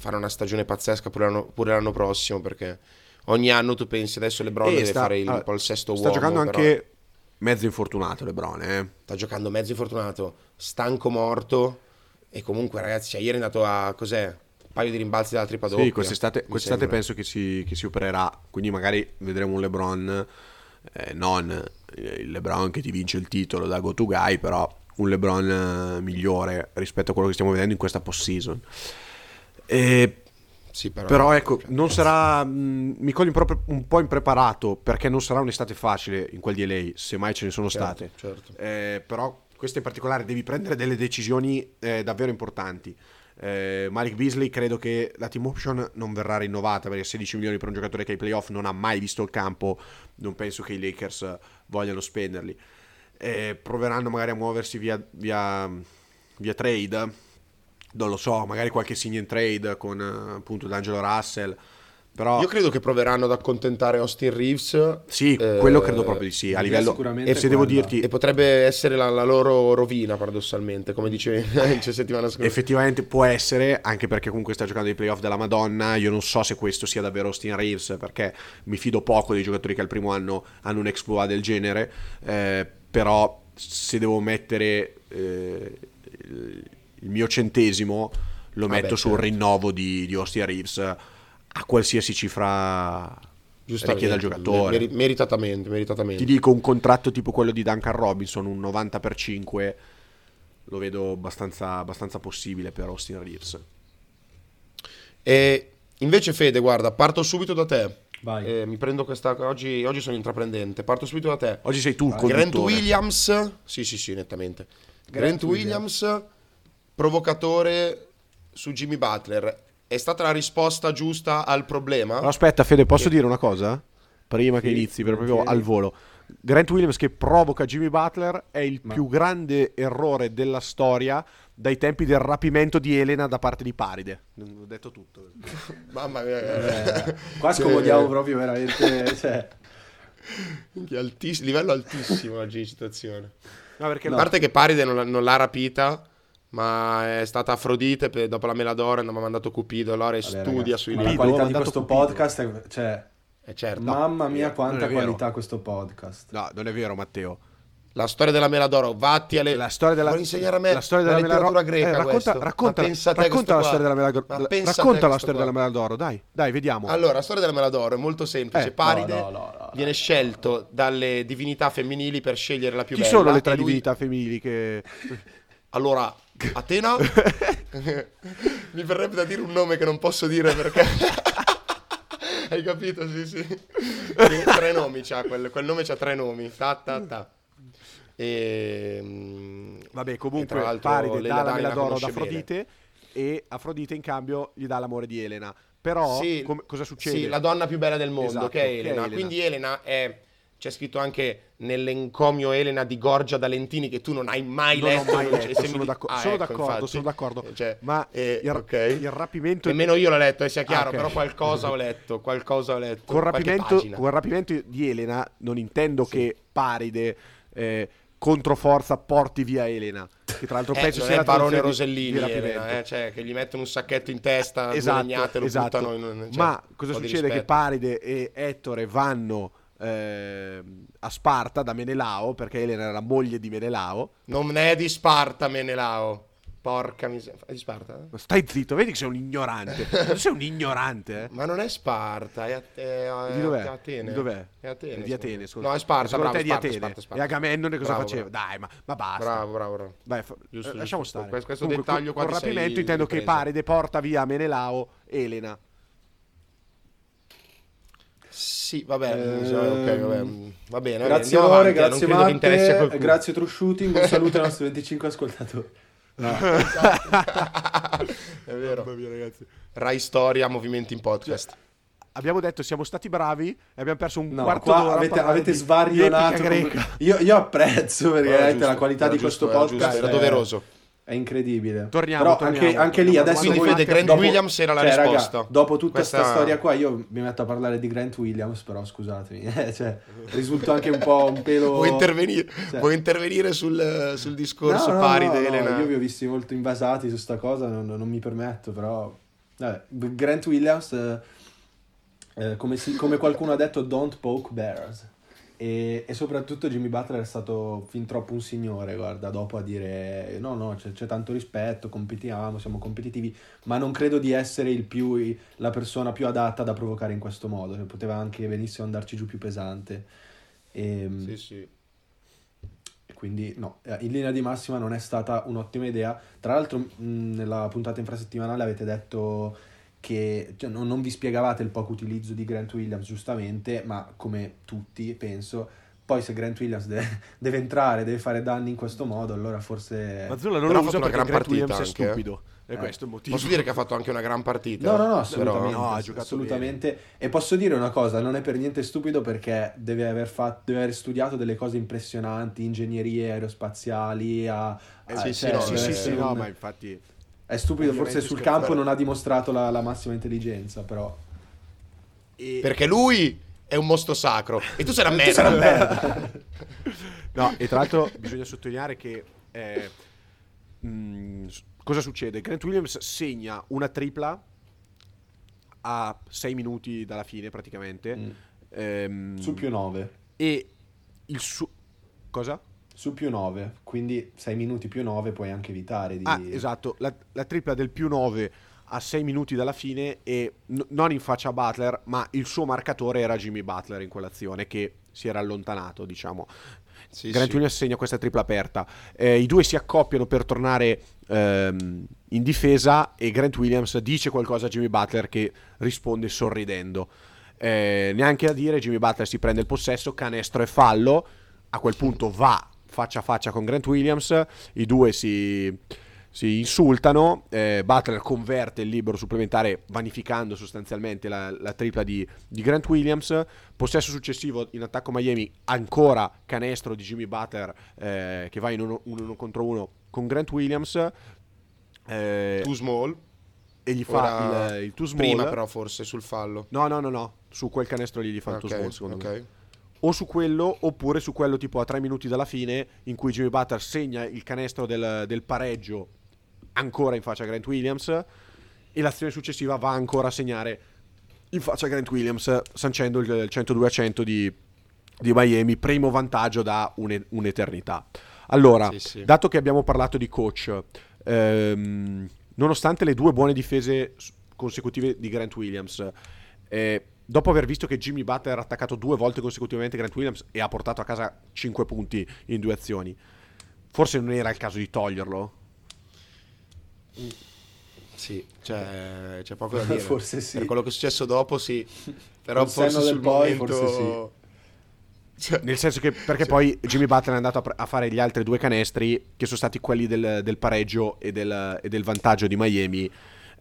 farà una stagione pazzesca pure l'anno, pure l'anno prossimo, perché ogni anno tu pensi adesso LeBron
E
deve
sta-
fare il,
allora,
po' il sesto
Sta
uomo.
giocando
però-
anche mezzo infortunato LeBron, eh.
sta giocando mezzo infortunato, stanco morto e comunque ragazzi, cioè, ieri è andato a cos'è? Un paio di rimbalzi dalla tripla doppia.
Sì, quest'estate, quest'estate penso che si, che si opererà, quindi magari vedremo un LeBron, eh, non eh, il LeBron che ti vince il titolo da go to guy, però un LeBron eh, migliore rispetto a quello che stiamo vedendo in questa post-season. E
Sì, però,
però ecco, non sarà. mh, mi coglie proprio un po' impreparato perché non sarà un'estate facile in quel di LA, se mai ce ne sono
Certo,
state.
certo.
Eh, però questa in particolare devi prendere delle decisioni eh, davvero importanti. Eh, Malik Beasley credo che la team option non verrà rinnovata perché 16 milioni per un giocatore che ai playoff non ha mai visto il campo, non penso che i Lakers vogliano spenderli. Eh, proveranno magari a muoversi via, via, via trade, non lo so, magari qualche sign and trade con eh, appunto D'Angelo Russell. Però
Io credo che proveranno ad accontentare Austin Reeves.
sì,
eh,
quello credo proprio di sì. A livello
sicuramente
e se devo dirti
E potrebbe essere la, la loro rovina, paradossalmente, come dicevi la settimana scorsa.
Effettivamente può essere, anche perché comunque sta giocando i playoff della Madonna. Io non so se questo sia davvero Austin Reeves, perché mi fido poco dei giocatori che al primo anno hanno un exploit del genere. eh, però se devo mettere eh, il mio centesimo, lo
Vabbè,
metto sul
certo.
rinnovo di, di Austin Reeves a qualsiasi cifra richiede al giocatore.
meri- meritatamente, meritatamente.
Ti dico un contratto tipo quello di Duncan Robinson, un 90 per 5, lo vedo abbastanza, abbastanza possibile per Austin Reeves.
E invece Fede, guarda, parto subito da te.
Vai.
Eh, mi prendo questa oggi, oggi sono intraprendente. Parto subito da te.
Oggi sei tu il
Grant
conduttore.
Williams, sì, sì, sì, nettamente. Grant,
Grant
Williams, provocatore su Jimmy Butler. È stata la risposta giusta al problema?
Allora, aspetta, Fede, posso
Che-
dire una cosa? Prima che
Sì,
inizi, per proprio al volo. Grant Williams che provoca Jimmy Butler è il più grande errore della storia dai tempi del rapimento di Elena da parte di Paride. Ho detto tutto.
Mamma mia,
Eh, qua scomodiamo proprio veramente. Cioè,
altiss- livello altissimo oggi di situazione.
No, perché
A parte che Paride non, non l'ha rapita, ma è stata Afrodite per- dopo la Meladoro e non mi ha mandato Cupido. Allora
vabbè,
studia
ragazzi,
sui
ma
libri.
la qualità di questo
Cupido.
podcast è, cioè,
Eh, certo.
mamma mia quanta
è vero.
qualità questo podcast.
No, non è vero, Matteo.
La storia della Meladoro, vatti alle...
La storia della,
Vuoi insegnare a me
la storia della
letteratura
Meladoro-
greca
Eh, racconta, racconta, racconta la storia della Meladoro.
Ma pensa a te
Racconta la storia
qua.
della Meladoro, dai, dai, vediamo.
Allora, la storia della Meladoro è molto semplice.
Eh,
Paride
no, no, no,
viene scelto dalle divinità femminili per scegliere la più
Chi
bella.
sono le tre divinità femminili che...
Allora, Atena. Mi verrebbe da dire un nome che non posso dire perché. Hai capito? Sì, sì. Tre, nomi c'ha quel, quel nome c'ha tre nomi. Ta ta ta. E, mm,
Vabbè,
e
comunque Paride dà la
Dani
Meladoro ad
conosce bene.
Afrodite e Afrodite in cambio gli dà l'amore di Elena. Però
Sì,
come- cosa succede?
Sì, la donna più bella del mondo,
Esatto,
che è
che è.
Elena. Quindi Elena è. C'è scritto anche nell'encomio Elena di Gorgia D'Alentini che tu non hai mai
Non
letto.
mai letto,
sembri
sono d'accordo,
Ah,
sono
ecco,
d'accordo, sono d'accordo.
Cioè,
Ma
eh,
il,
ok.
il rapimento
Nemmeno io l'ho letto, eh, sia chiaro,
Ah, ok.
però qualcosa ho letto, qualcosa ho letto.
col
qualche
rapimento, di Elena non intendo che Paride eh, contro forza porti via Elena. Che tra l'altro
Eh,
penso sia la
Barone Rosellini. Elena, eh, cioè, che gli mettono un sacchetto in testa,
esatto, esatto.
buttano in cioè,
Ma cosa succede? Che. Paride e Ettore vanno eh, a Sparta da Menelao, perché Elena era moglie di Menelao.
Non è di Sparta, Menelao. Porca miseria. È di Sparta?
Stai zitto, vedi che sei un ignorante. Tu sei un ignorante, eh?
Ma non è Sparta, è, At- è, è
Di dov'è?
Atene.
Di dov'è?
È Atene.
È di Atene, scusa.
No, è Sparta,
Secondo
bravo,
te è di Atene.
Sparta, Sparta.
E Agamennone cosa
Bravo,
faceva?
bravo.
Dai, ma, ma basta.
Bravo, bravo, bravo.
Dai, fa-
Giusto,
eh, lasciamo stare.
Questo
Comunque,
dettaglio
con,
qua
con rapimento intendo che. Paride porta via Menelao Elena.
Sì, vabbè,
Ehm,
sì, ok, vabbè. Va bene,
Grazie
andiamo
Lore,
avanti, eh, non
grazie Matte, grazie True Shooting, un saluto ai nostri 25 ascoltatori. No.
È vero.
Mamma mia, ragazzi.
Rai Storia, movimenti in podcast.
Abbiamo detto siamo stati bravi e abbiamo perso un
No,
quarto
qua
d'ora
avete, avete svarionato.
greca.
Io, io apprezzo perché
giusto,
la qualità di
giusto,
questo
era
podcast
giusto, era
è-
doveroso.
È incredibile.
Torniamo,
Però
torniamo.
Anche, anche lì adesso
Quindi
voi-
Grant
dopo-
Williams era la
cioè, raga,
risposta.
dopo tutta questa
Questa-
storia qua io mi metto a parlare di Grant Williams, però scusatemi, eh, cioè, risulto anche un po' un pelo...
Vuoi intervenire,
Cioè-
vuoi intervenire sul, sul discorso
No, no,
pari
no,
di
no,
Elena?
io vi ho visti molto invasati su sta cosa, non, non mi permetto, però... Vabbè, Grant Williams, eh, eh, come, si- come qualcuno ha detto, don't poke bears. E, e soprattutto Jimmy Butler è stato fin troppo un signore, guarda, dopo a dire no, no, c'è, c'è tanto rispetto, competiamo, siamo competitivi, ma non credo di essere il più, la persona più adatta da provocare in questo modo, cioè, poteva anche benissimo andarci giù più pesante. E,
Sì, sì.
e Quindi no, eh, in linea di massima non è stata un'ottima idea. Tra l'altro mh, nella puntata infrasettimanale avete detto che cioè, non, non vi spiegavate il poco utilizzo di Grant Williams giustamente, ma come tutti penso, poi se Grant Williams deve, deve entrare, deve fare danni in questo modo, allora forse...
Mazzola non
Però
lo
ha
usa
fatto una
perché
gran
Grant Williams
partita
è
anche, eh.
stupido. E
Eh.
questo è il motivo.
Posso dire che ha fatto anche una gran partita?
No, no, no,
Però-
assolutamente.
no, ha giocato
assolutamente. E posso dire una cosa, non è per niente stupido perché deve aver, fatto, deve aver studiato delle cose impressionanti, ingegnerie aerospaziali, a,
Eh,
a-
sì, sì,
cioè,
no,
sì,
deve
sì,
essere
sì, no, ma infatti...
È stupido, forse sul
scherzare.
campo non ha dimostrato la, la massima intelligenza, però...
E-
Perché lui è un mostro sacro e tu sei una
Tu sei una
merda.
merda.
No, e tra l'altro bisogna sottolineare che eh, mh, s- cosa succede? Grant Williams segna una tripla a 6 minuti dalla fine praticamente
Mm.
ehm,
Su più 9.
e il suo cosa?
Su più 9, quindi 6 minuti più 9 puoi anche evitare di...
Ah, esatto, la, la tripla del più 9 a 6 minuti dalla fine e n- non in faccia a Butler, ma il suo marcatore era Jimmy Butler in quell'azione che si era allontanato, diciamo.
Sì,
Grant
sì.
Williams segna questa tripla aperta. Eh, I due si accoppiano per tornare ehm, in difesa e Grant Williams dice qualcosa a Jimmy Butler che risponde sorridendo. Eh, neanche a dire, Jimmy Butler si prende il possesso, canestro e fallo. A quel punto va faccia a faccia con Grant Williams, i due si, si insultano, eh, Butler converte il libero supplementare vanificando sostanzialmente la, la tripla di, di Grant Williams, possesso successivo in attacco Miami, ancora canestro di Jimmy Butler eh, che va in uno, uno contro uno con Grant Williams eh,
Too small.
e gli fa
Ora-
il, il too small.
Prima però forse sul fallo.
No, no, no, no, su quel canestro lì gli fa il too small secondo me
ok.
O su quello oppure su quello tipo a tre minuti dalla fine in cui Jimmy Butler segna il canestro del, del pareggio ancora in faccia a Grant Williams e l'azione successiva va ancora a segnare in faccia a Grant Williams sancendo il, il 102-100 di, di Miami primo vantaggio da un- un'eternità allora
Sì, sì.
dato che abbiamo parlato di coach ehm, nonostante le due buone difese consecutive di Grant Williams eh, dopo aver visto che Jimmy Butler ha attaccato due volte consecutivamente Grant Williams e ha portato a casa 5 punti in due azioni, forse non era il caso di toglierlo?
Sì, c'è, c'è poco da dire.
Forse sì.
Per quello che è successo dopo, sì. Però forse
del
sul
poi,
momento...
forse
Cioè,
Nel senso che perché poi Jimmy Butler è andato a, a fare gli altri due canestri che sono stati quelli del, del pareggio e del, e del vantaggio di Miami,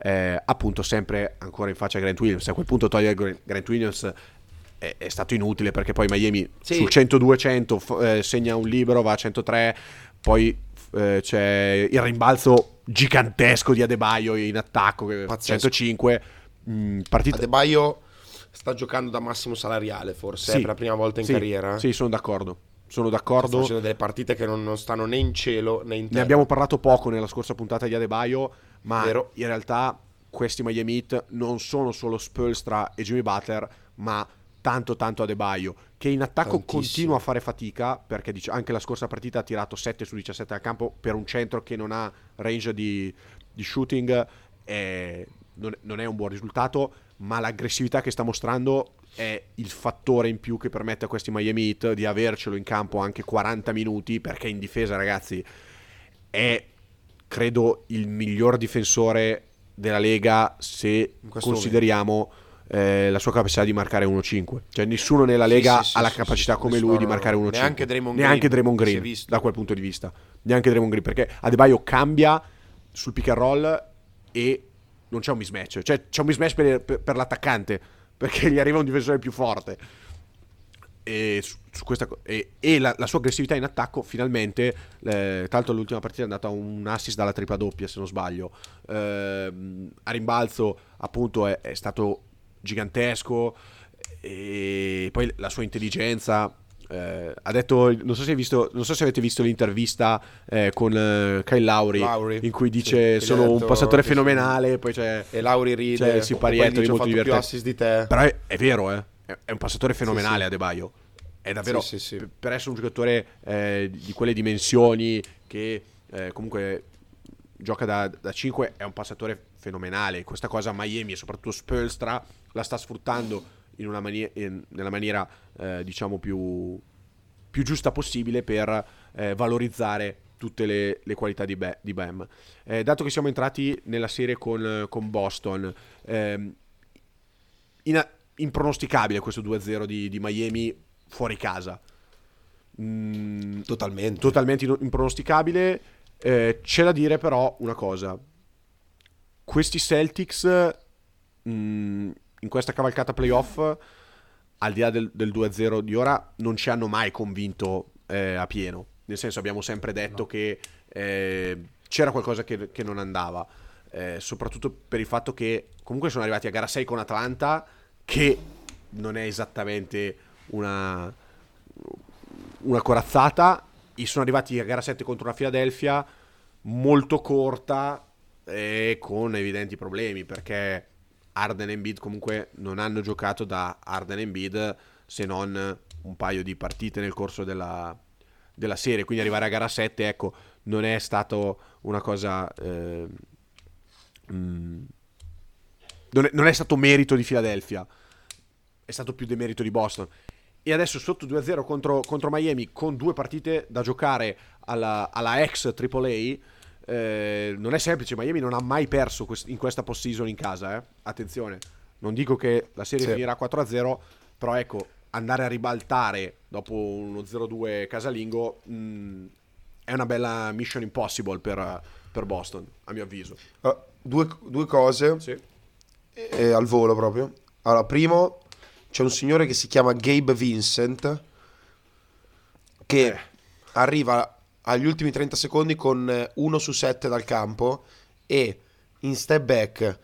eh, appunto sempre ancora in faccia a Grant Williams. A quel punto togliere Gra- Grant Williams è, è stato inutile perché poi Miami
Sì.
sul 102-100 f- eh, segna un libero, va a 103, poi eh, c'è il rimbalzo gigantesco di Adebayo in attacco,
Pazzesco.
105. mm, partita
Adebayo sta giocando da massimo salariale, forse,
Sì.
è per la prima volta in
Sì,
carriera.
Sì, sono d'accordo. Sono
Sta
d'accordo.
facendo delle partite che non, non stanno né in cielo né in terra.
Ne abbiamo parlato poco nella scorsa puntata di Adebayo, ma
Vero.
in realtà questi Miami Heat non sono solo Spolstra e Jimmy Butler, ma tanto tanto Adebayo, che in attacco
Tantissimo.
continua a fare fatica, perché dice- anche la scorsa partita ha tirato 7 su 17 al campo per un centro che non ha range di, di shooting, eh, non, non è un buon risultato, ma l'aggressività che sta mostrando è il fattore in più che permette a questi Miami Heat di avercelo in campo anche 40 minuti, perché in difesa ragazzi è credo il miglior difensore della Lega se consideriamo eh, la sua capacità di marcare 1-5 cioè nessuno nella Lega
sì, sì,
ha la capacità come lui di marcare
no.
1-5
Neanche Draymond
neanche
Green,
Draymond Green da quel punto di vista. Neanche Draymond Green perché Adebayo cambia sul pick and roll e non c'è un mismatch. Cioè c'è un mismatch per, per- per l'attaccante perché gli arriva un difensore più forte e, questa e, e la, la sua aggressività in attacco finalmente eh, tra l'altro l'ultima partita è andata un assist dalla tripla doppia se non sbaglio Ehm, a rimbalzo appunto è, è stato gigantesco e poi la sua intelligenza eh, ha detto non so visto, non so se avete visto l'intervista eh, con eh, Kyle Lowry,
Lowry,
in cui
sì,
dice
ha
sono un passatore fenomenale poi c'è
E Lauri ride.
Cioè, il siparietto
dice,
molto
più assist di te.
però è, è vero, eh. È, un passatore fenomenale
sì.
Adebayo. È davvero
Sì, sì, sì.
per essere un giocatore eh, di quelle dimensioni che eh, comunque gioca da, da 5 è un passatore fenomenale. Questa cosa Miami e soprattutto Spolstra la sta sfruttando in una mani- in- nella maniera eh, diciamo più, più giusta possibile per eh, valorizzare tutte le, le qualità di, Be- di Bam. Eh, dato che siamo entrati nella serie con, con Boston, ehm, in- impronosticabile questo 2-0 di, di Miami fuori casa. Mm,
Totalmente.
totalmente impronosticabile. Eh, c'è da dire però una cosa. Questi Celtics mm, in questa cavalcata playoff, al di là del, del 2-0 di ora, non ci hanno mai convinto eh, a pieno. Nel senso abbiamo sempre detto che eh, c'era qualcosa che, che non andava. Eh, soprattutto per il fatto che comunque sono arrivati a gara 6 con Atlanta, che non è esattamente una, una corazzata. E sono arrivati a gara 7 contro una Philadelphia molto corta e con evidenti problemi perché Arden e Embiid comunque non hanno giocato da Arden e Embiid se non un paio di partite nel corso della, della serie quindi arrivare a gara 7 ecco non è stato una cosa eh, mm, non è, non è stato merito di Philadelphia, è stato più demerito di Boston. E adesso sotto 2-0 contro, contro Miami con due partite da giocare alla, alla ex AAA. Eh, non è semplice, Miami non ha mai perso quest- in questa post-season in casa, eh. attenzione. Non dico che la serie
Sì.
finirà 4-0, però ecco, andare a ribaltare dopo uno 0-2 casalingo mh, è una bella mission impossible per, per Boston, a mio avviso.
Allora, due, due cose
Sì.
Eh, al volo proprio. Allora, primo, c'è un signore che si chiama Gabe Vincent che
Eh.
arriva agli ultimi 30 secondi con 1 su 7 dal campo e in step back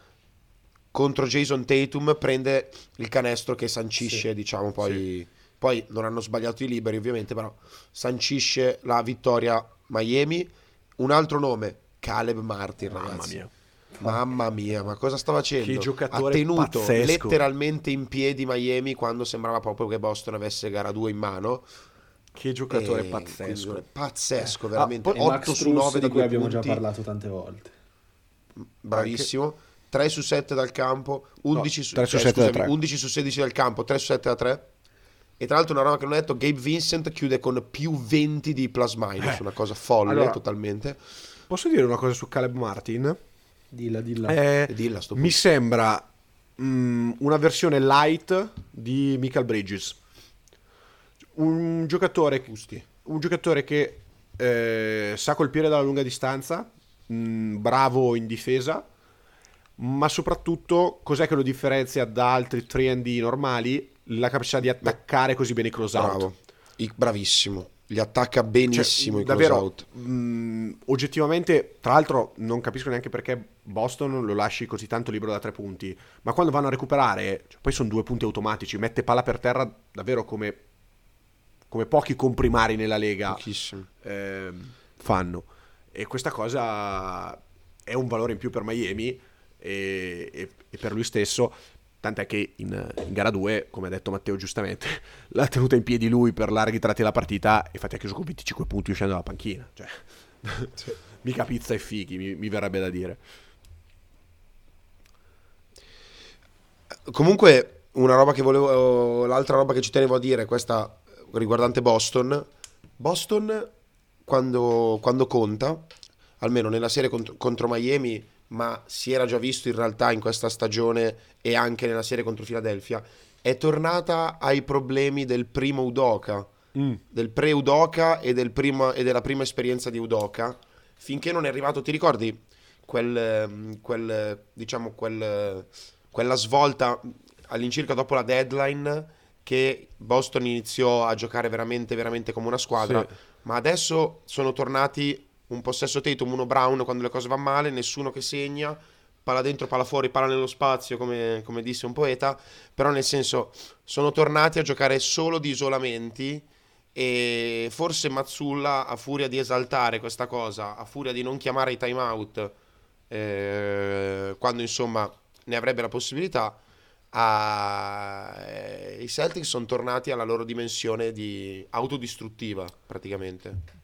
contro Jason Tatum prende il canestro che sancisce, diciamo, poi, poi non hanno sbagliato i liberi ovviamente, però sancisce la vittoria Miami. Un altro nome, Caleb Martin,
Mamma
ragazzi.
mia.
Mamma mia, ma cosa stava facendo?
Che giocatore
ha tenuto
pazzesco.
letteralmente in piedi Miami quando sembrava proprio che Boston avesse gara 2 in mano.
Che giocatore
E
pazzesco.
quindi, Pazzesco, veramente.
Ah, E Max
8 su
Strus,
9
di cui abbiamo già
punti.
parlato tante volte.
Bravissimo. 3 su 7 dal campo, 11 su,
3 su 7 da
scusami,
3.
11 su 16 dal campo, 3 su 7 da 3. E tra l'altro una roba che non ho detto, Gabe Vincent chiude con più 20 di plus minus,
Eh.
una cosa folle
Allora-
totalmente.
Posso dire una cosa su Caleb Martin?
Dilla, dilla.
Eh,
dilla
mi sembra mm, una versione light di Michael Bridges. Un giocatore, un giocatore che eh, sa colpire dalla lunga distanza, mm, bravo in difesa, ma soprattutto cos'è che lo differenzia da altri 3D normali? La capacità di attaccare così bene i close out.
Bravo. I- bravissimo. Li attacca
Cioè,
benissimo i close
davvero, mh, oggettivamente, tra l'altro, non capisco neanche perché Boston lo lasci così tanto libero da tre punti. Ma quando vanno a recuperare, cioè, poi sono due punti automatici. Mette palla per terra davvero come, come pochi comprimari nella Lega ehm, fanno. E questa cosa è un valore in più per Miami e, e- e per lui stesso. Tant'è che in, in gara 2, come ha detto Matteo giustamente, l'ha tenuta in piedi lui per larghi tratti della partita e infatti ha chiuso con 25 punti uscendo dalla panchina. Cioè, mica pizza e fighi, mi, mi verrebbe da dire.
Comunque, una roba che volevo. L'altra roba che ci tenevo a dire, questa riguardante Boston. Boston, quando, quando conta, almeno nella serie contro, contro Miami, ma si era già visto in realtà in questa stagione e anche nella serie contro Philadelphia, è tornata ai problemi del primo Udoka, del pre-Udoka e, del prima- e della prima esperienza di Udoka, finché non è arrivato, ti ricordi quel, ehm, quel diciamo, quel, quella svolta all'incirca dopo la deadline che Boston iniziò a giocare veramente, veramente come una squadra,
Sì.
ma adesso sono tornati un possesso Tatum, uno Brown quando le cose vanno male, nessuno che segna, palla dentro, palla fuori, palla nello spazio, come, come disse un poeta, però nel senso sono tornati a giocare solo di isolamenti e forse Mazzulla, a furia di esaltare questa cosa, a furia di non chiamare i timeout, eh, quando insomma ne avrebbe la possibilità, ha- eh, i Celtics sono tornati alla loro dimensione di autodistruttiva praticamente.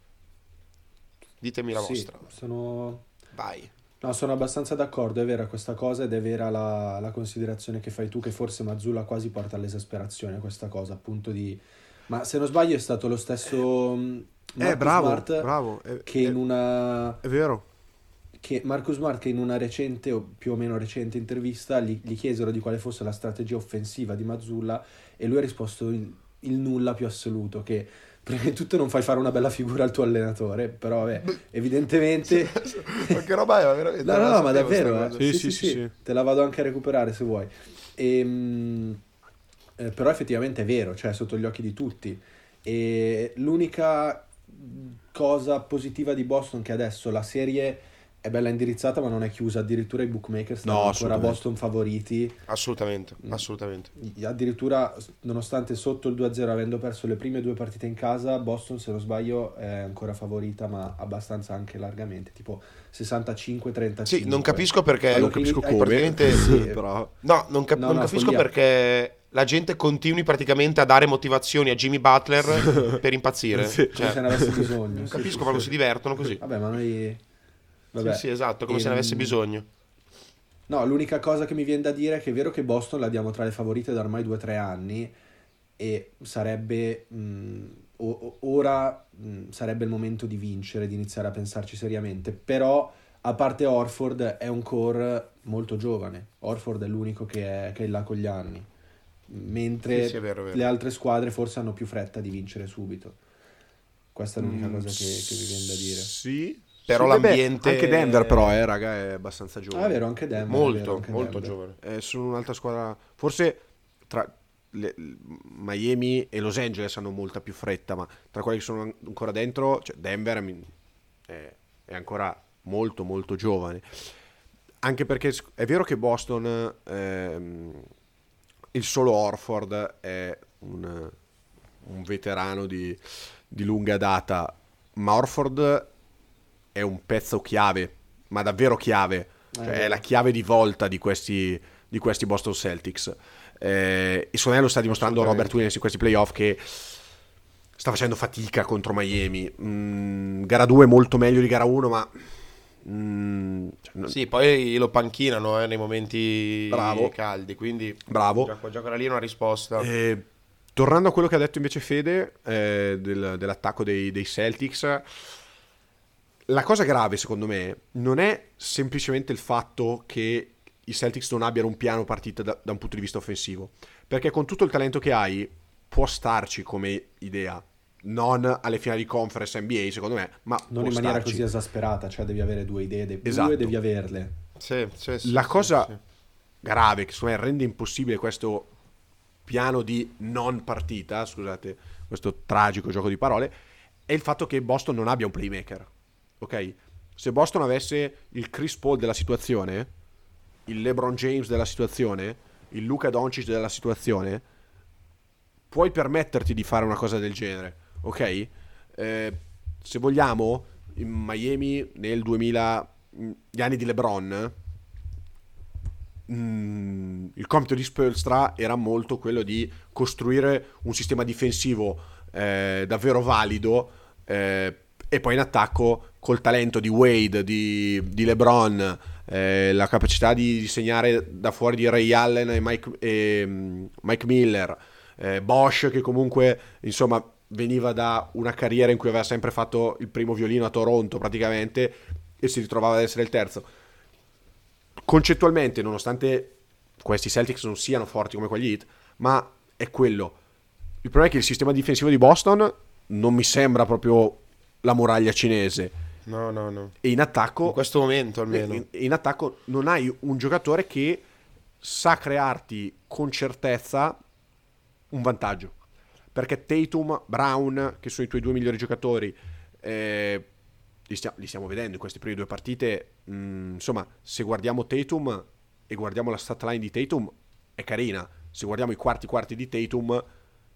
Ditemi la
Sì,
vostra.
sono...
Vai.
No, sono abbastanza d'accordo, è vera questa cosa ed è vera la, la considerazione che fai tu che forse Mazzulla quasi porta all'esasperazione questa cosa, appunto di... Ma se non sbaglio è stato lo stesso mm,
Eh,
Marcus
bravo,
Smart
bravo. È,
che
è-
in una...
è vero.
che Marcus Smart che in una recente o più o meno recente intervista gli, gli chiesero di quale fosse la strategia offensiva di Mazzulla e lui ha risposto il, il nulla più assoluto che prima di tutto non fai fare una bella figura al tuo allenatore però vabbè evidentemente
ma che roba è? Ma veramente
no no, no ma davvero eh.
Sì,
sì,
sì,
sì,
sì, sì.
te la vado anche a recuperare se vuoi Ehm, eh, però effettivamente è vero cioè è sotto gli occhi di tutti e l'unica cosa positiva di Boston è che adesso la serie è bella indirizzata ma non è chiusa addirittura i bookmakers stanno
No,
ancora. Boston favoriti
Assolutamente, assolutamente.
addirittura nonostante sotto il 2-0 avendo perso le prime due partite in casa Boston se non sbaglio è ancora favorita ma abbastanza anche largamente tipo 65-35
Sì, non capisco perché...
non capisco
hai-
come,
praticamente-
Sì.
però...
No, non, cap-
No,
non
no,
capisco
follia.
perché la gente continui praticamente a dare motivazioni a Jimmy Butler per impazzire.
Sì.
come se
Cioè,
ne avesse bisogno
non
sì,
capisco,
sì,
proprio
sì.
si divertono così.
vabbè ma noi vabbè
Sì, sì, esatto, come se ne
Ehm,
avesse bisogno.
No, l'unica cosa che mi viene da dire è che è vero che Boston la diamo tra le favorite da ormai 2-3 anni e sarebbe mh, o- ora mh, sarebbe il momento di vincere, di iniziare a pensarci seriamente, però a parte Orford è un core molto giovane, Orford è l'unico che è, che è là con gli anni, mentre
Sì, sì, vero, vero.
le altre squadre forse hanno più fretta di vincere subito. Questa è l'unica
Mm,
cosa che, che mi viene da dire.
Sì.
Però
Sì, vabbè,
l'ambiente-
Anche Denver però, eh, raga, è abbastanza giovane.
Ah, è vero, anche Denver. è vero,
molto,
anche
molto
Denver.
giovane.
Eh, sono un'altra squadra. Forse tra le- Miami e Los Angeles hanno molta più fretta, ma tra quelli che sono an- ancora dentro, cioè Denver mi- è, è ancora molto molto giovane. Anche perché è vero che Boston, ehm, il solo Orford è un, un veterano di, di lunga data, ma Orford è un pezzo chiave, ma davvero chiave. Cioè,
Eh,
è la chiave di volta di questi, di questi Boston Celtics. Eh, e secondo me lo sta dimostrando. Robert Williams in questi playoff che sta facendo fatica contro Miami. Mm, gara 2 molto meglio di gara 1, ma... mm, cioè, non-
Sì, poi lo panchinano eh, nei momenti
Bravo.
caldi, quindi
Bravo.
già quella lì una risposta.
Eh, tornando a quello che ha detto invece Fede eh, del- dell'attacco dei, dei Celtics, la cosa grave secondo me non è semplicemente il fatto che i Celtics non abbiano un piano partita da, da un punto di vista offensivo, perché con tutto il talento che hai può starci come idea, non alle finali di conference NBA secondo me, ma
Non
può
in maniera
starci.
così esasperata, cioè devi avere due idee, de-
Esatto.
due devi averle.
Sì, sì, sì,
La
sì,
cosa
sì.
grave che secondo me rende impossibile questo piano di non partita, scusate, questo tragico gioco di parole, è il fatto che Boston non abbia un playmaker. Ok? Se Boston avesse il Chris Paul della situazione, il LeBron James della situazione, il Luca Doncic della situazione, puoi permetterti di fare una cosa del genere, ok? Eh, se vogliamo, in Miami nel 2000, gli anni di LeBron, mm, il compito di Spolstra era molto quello di costruire un sistema difensivo eh, davvero valido eh, e poi in attacco col talento di Wade, di, di LeBron, eh, la capacità di disegnare da fuori di Ray Allen e Mike, e, mm, Mike Miller, eh, Bosch che comunque insomma veniva da una carriera in cui aveva sempre fatto il primo violino a Toronto praticamente e si ritrovava ad essere il terzo concettualmente, nonostante questi Celtics non siano forti come quegli Heat, ma è quello. Il problema è che il sistema difensivo di Boston non mi sembra proprio la muraglia cinese.
No, no, no.
E in attacco,
In questo momento almeno.
in, in attacco non hai un giocatore che sa crearti con certezza un vantaggio. Perché Tatum, Brown, che sono i tuoi due migliori giocatori, eh, li, stia- li stiamo vedendo in queste prime due partite. mm, insomma, se guardiamo Tatum e guardiamo la stat line di Tatum, è carina. Se guardiamo i quarti quarti di Tatum,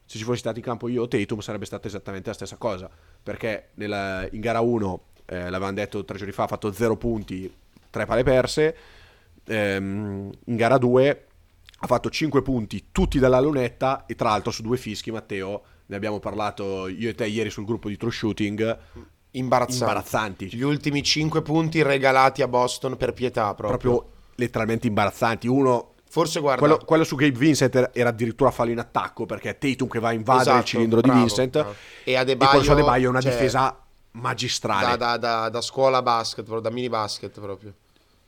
se ci fossi stato in campo io o Tatum, sarebbe stata esattamente la stessa cosa. Perché nella- in gara 1, eh, l'avevamo detto tre giorni fa, ha fatto 0 punti, 3 pale perse. Ehm, in gara 2 ha fatto 5 punti, tutti dalla lunetta. E tra l'altro, su due fischi, Matteo, ne abbiamo parlato io e te ieri sul gruppo di True Shooting.
Imbarazzanti.
Imbarazzanti.
Gli ultimi 5 punti regalati a Boston per pietà proprio.
proprio letteralmente imbarazzanti. Uno,
Forse guarda,
quello, quello su Gabe Vincent era- addirittura fallo in attacco perché è Tatum che va a invadere il
Esatto,
cilindro
bravo,
di Vincent
bravo. E
e,
Adebayo,
quello su Adebayo è una
cioè,
difesa magistrale.
da, da, da, da scuola basket, proprio, da mini basket proprio.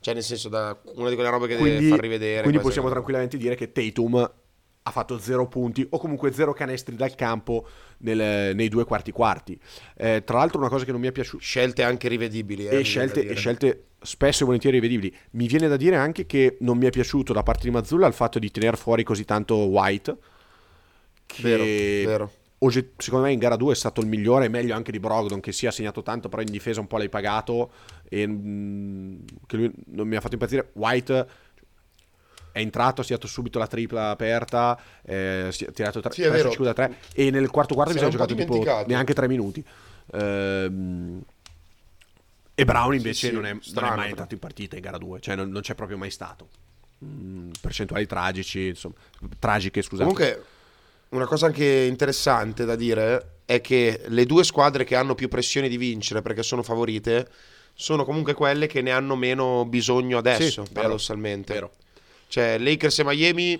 Cioè nel senso da una di quelle robe che deve
quindi
far rivedere.
quindi possiamo
cose.
tranquillamente dire che Tatum ha fatto zero punti o comunque zero canestri dal campo nel- nei due quarti quarti. Eh, tra l'altro una cosa che non mi è piaciuta
Scelte anche rivedibili. eh,
e scelte, e scelte spesso e volentieri rivedibili. Mi viene da dire anche che non mi è piaciuto da parte di Mazzulla il fatto di tenere fuori così tanto White. Che
Vero, vero.
Secondo me in gara 2 è stato il migliore, meglio anche di Brogdon che si è segnato tanto, però in difesa un po' l'hai pagato e mm, che lui non mi ha fatto impazzire. White è entrato, ha tirato subito la tripla aperta, eh, si è tirato tre,
Sì, è vero.
scusa, tre, e nel quarto quarto
Se
mi sono giocato tipo neanche tre minuti. Ehm, e Brown invece
sì,
non, è, non è
strano,
mai
però.
entrato in partita in gara 2, cioè non, non c'è proprio mai stato. Mm, percentuali tragici, insomma, tragiche, scusate.
Comunque, una cosa anche interessante da dire è che le due squadre che hanno più pressione di vincere perché sono favorite sono comunque quelle che ne hanno meno bisogno adesso,
Sì, vero,
paradossalmente.
vero.
Cioè, Lakers e Miami,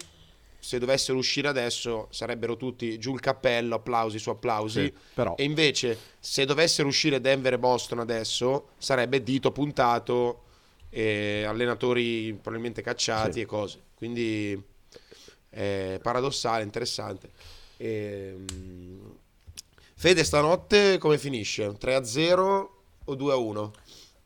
se dovessero uscire adesso, sarebbero tutti giù il cappello, applausi su applausi.
Sì, però.
E invece, se dovessero uscire Denver e Boston adesso, sarebbe dito puntato, e allenatori probabilmente cacciati
Sì.
e cose. Quindi è paradossale, interessante. Ehm, Fede, stanotte come finisce? 3-0 o 2-1?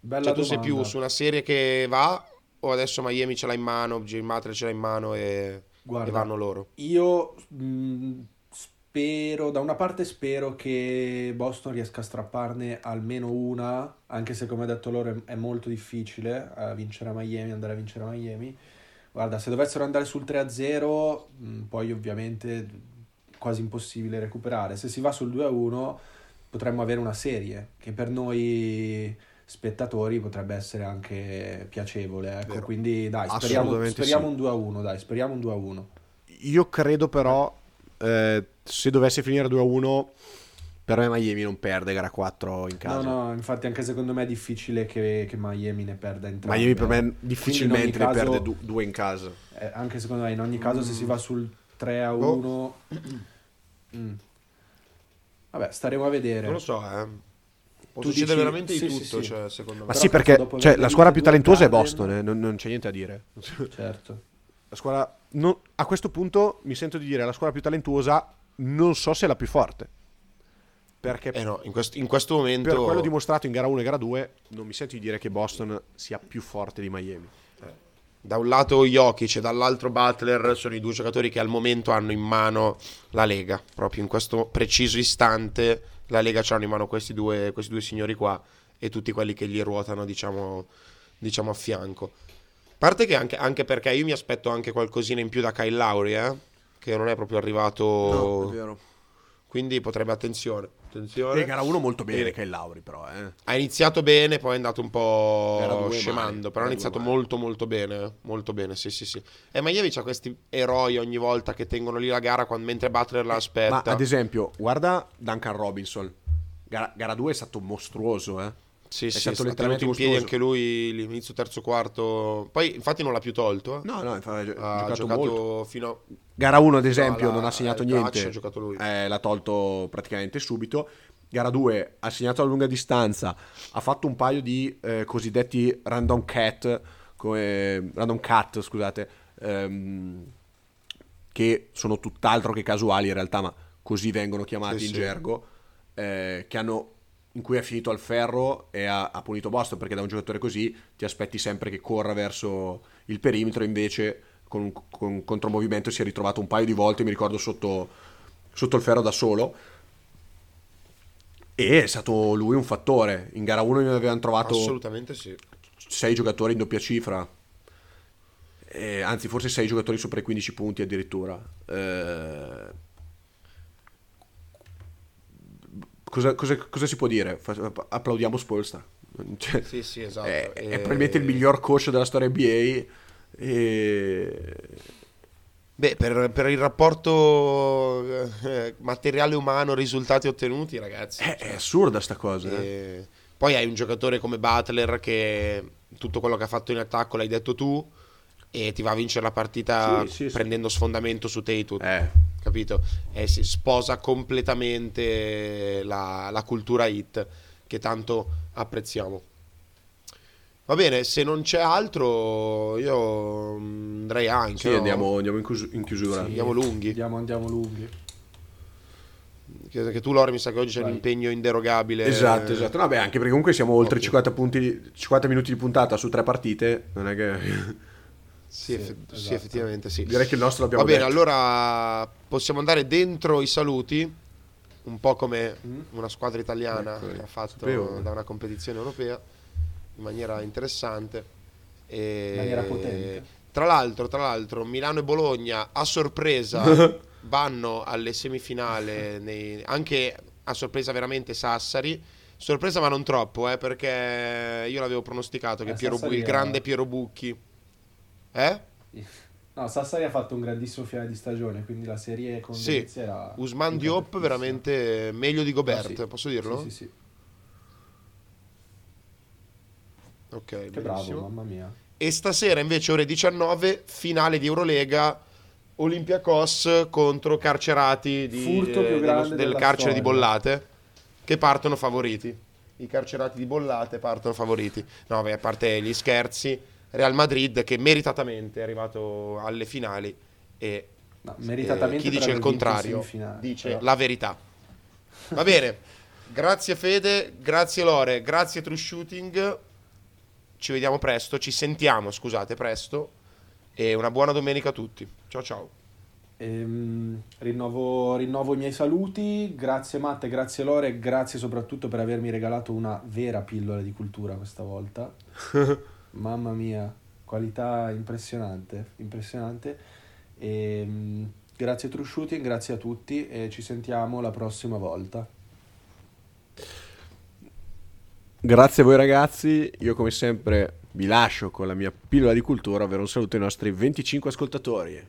Bella
Cioè, tu sei
domanda.
più su una serie che va o adesso Miami ce l'ha in mano, Jimmy Butler ce l'ha in mano e,
Guarda,
e vanno loro?
Io mh, spero, da una parte spero che Boston riesca a strapparne almeno una, anche se come ha detto loro è, è molto difficile a vincere a Miami, andare a vincere a Miami. Guarda, se dovessero andare sul 3-0, mh, poi ovviamente quasi impossibile recuperare. Se si va sul 2-1 potremmo avere una serie che per noi spettatori potrebbe essere anche piacevole, ecco. Quindi dai, speriamo, speriamo
sì.
un 2-1, dai, speriamo un 2-1.
Io credo però, eh, se dovesse finire 2-1, per me Miami non perde gara 4 in casa.
No, no, infatti anche secondo me è difficile che, che Miami ne perda entrambe.
Miami per me difficilmente ne
caso-
perde du- due in casa.
eh, anche secondo me in ogni caso se
Mm.
si va sul 3 a
Boh.
1 mm. Vabbè, staremo a vedere.
Non lo so, eh. Può
Tu
succedere
dici-
veramente di
sì, sì,
tutto,
sì.
cioè, secondo me.
Ma
Però
sì, perché cioè, la squadra più talentuosa è Boston, eh, non, non c'è niente da dire.
Certo.
La squadra, non- a questo punto mi sento di dire la squadra più talentuosa, non so se è la più forte. Perché
Eh no, in, quest- in questo momento...
per quello dimostrato in gara 1 e gara 2, non mi sento di dire che Boston sia più forte di Miami.
Da un lato Jokic e dall'altro Butler sono i due giocatori che al momento hanno in mano la Lega. Proprio in questo preciso istante la Lega c'hanno in mano questi due, questi due signori qua e tutti quelli che gli ruotano, diciamo, diciamo a fianco. A parte che anche, anche perché io mi aspetto anche qualcosina in più da Kyle Lowry, eh, che non è proprio arrivato...
vero.
quindi potrebbe attenzione. Attenzione.
E gara 1 molto bene
E-
che è il Lauri però, eh.
Ha iniziato bene, poi è andato un po' scemando,
male,
però ha iniziato
male.
molto molto bene, molto bene, sì sì sì. E Miami c'ha questi eroi ogni volta che tengono lì la gara quando- mentre Butler la aspetta.
Ma ad esempio, guarda Duncan Robinson. Gara, gara 2 è stato mostruoso, eh.
Sì,
è
sì,
stato
sta
letteralmente
in piedi
mostruoso.
anche lui l'inizio terzo quarto. Poi infatti non l'ha più tolto, eh.
No, no, infatti, ha
ha
giocato,
giocato,
molto.
fino a...
Gara 1, ad esempio,
alla-
non ha segnato niente.
ha giocato lui.
Eh, l'ha tolto praticamente subito. Gara 2 ha segnato a lunga distanza. Ha fatto un paio di eh, cosiddetti random cat, come, random cut, scusate, ehm, che sono tutt'altro che casuali in realtà, ma così vengono chiamati
Sì,
in
sì.
gergo, eh, che hanno in cui è finito al ferro e ha, ha punito Boston perché da un giocatore così ti aspetti sempre che corra verso il perimetro invece con un con un contromovimento si è ritrovato un paio di volte mi ricordo sotto, sotto il ferro da solo. E è stato lui un fattore. In gara 1 ne avevano trovato
Assolutamente sì.
sei giocatori in doppia cifra. Eh, anzi forse sei giocatori sopra i 15 punti addirittura. Eh, cosa, cosa- cosa si può dire? Applaudiamo Spolstra Cioè,
Sì, sì, esatto.
è, è
E-
probabilmente il miglior coach della storia NBA e...
Beh, per, per il rapporto eh, materiale umano, risultati ottenuti, ragazzi.
è,
cioè,
è assurda sta cosa eh.
E Poi hai un giocatore come Butler che tutto quello che ha fatto in attacco l'hai detto tu e ti va a vincere la partita
Sì, sì, sì.
prendendo sfondamento su Tatum,
Eh,
capito? E si sposa completamente la, la cultura hit che tanto apprezziamo. Va bene, se non c'è altro io mm, andrei anche.
sì,
no?
andiamo, andiamo in, chius- in chiusura
Sì. Andiamo lunghi.
Andiamo, andiamo lunghi.
Che, che tu Lore mi sa che oggi c'è un
Vai.
impegno inderogabile.
Esatto, esatto. No, beh, anche perché comunque siamo oltre
Ovvio.
50, punti, 50 minuti di puntata su tre partite. Non è che.
Sì,
Sì,
eff-
esatto.
effettivamente sì.
Direi che il nostro l'abbiamo
Va bene,
detto.
allora possiamo andare dentro i saluti, un po' come
Mm.
una squadra italiana
Ecco,
che ha fatto
sapevo.
da una competizione europea in maniera interessante. E...
In maniera potente.
Tra l'altro, tra l'altro, Milano e Bologna a sorpresa vanno alle semifinali, nei- anche a sorpresa veramente Sassari. Sorpresa ma non troppo, eh, perché io l'avevo pronosticato che
Eh,
Piero Bu- il grande Piero Bucchi. Eh?
No, Sassari ha fatto un grandissimo finale di stagione, quindi la serie con
Sì,
Venezia era
Usman Diop veramente meglio di Gobert,
Ah, sì.
posso dirlo?
Sì, sì, sì.
Ok,
Che
benissimo.
bravo, mamma mia.
E stasera invece ore 19, finale di Eurolega, Olympiacos contro carcerati di-
più
dello- del carcere di
storia.
Bollate, che partono favoriti. I carcerati di Bollate partono favoriti. No, beh, a parte gli scherzi, Real Madrid che meritatamente è arrivato alle finali e
No,
eh, chi dice il contrario
semifinale,
dice
però.
la verità. Va bene, grazie Fede, grazie Lore, grazie True Shooting. Ci vediamo presto, ci sentiamo, scusate, presto. E una buona domenica a tutti. Ciao ciao.
Ehm, rinnovo, rinnovo i miei saluti, grazie Matte, grazie Lore, grazie soprattutto per avermi regalato una vera pillola di cultura questa volta. mamma mia, qualità impressionante, impressionante. Ehm, e, mh, grazie True Shooting, grazie a tutti e ci sentiamo la prossima volta.
Grazie a voi ragazzi, io come sempre vi lascio con la mia pillola di cultura, ovvero un saluto ai nostri 25 ascoltatori.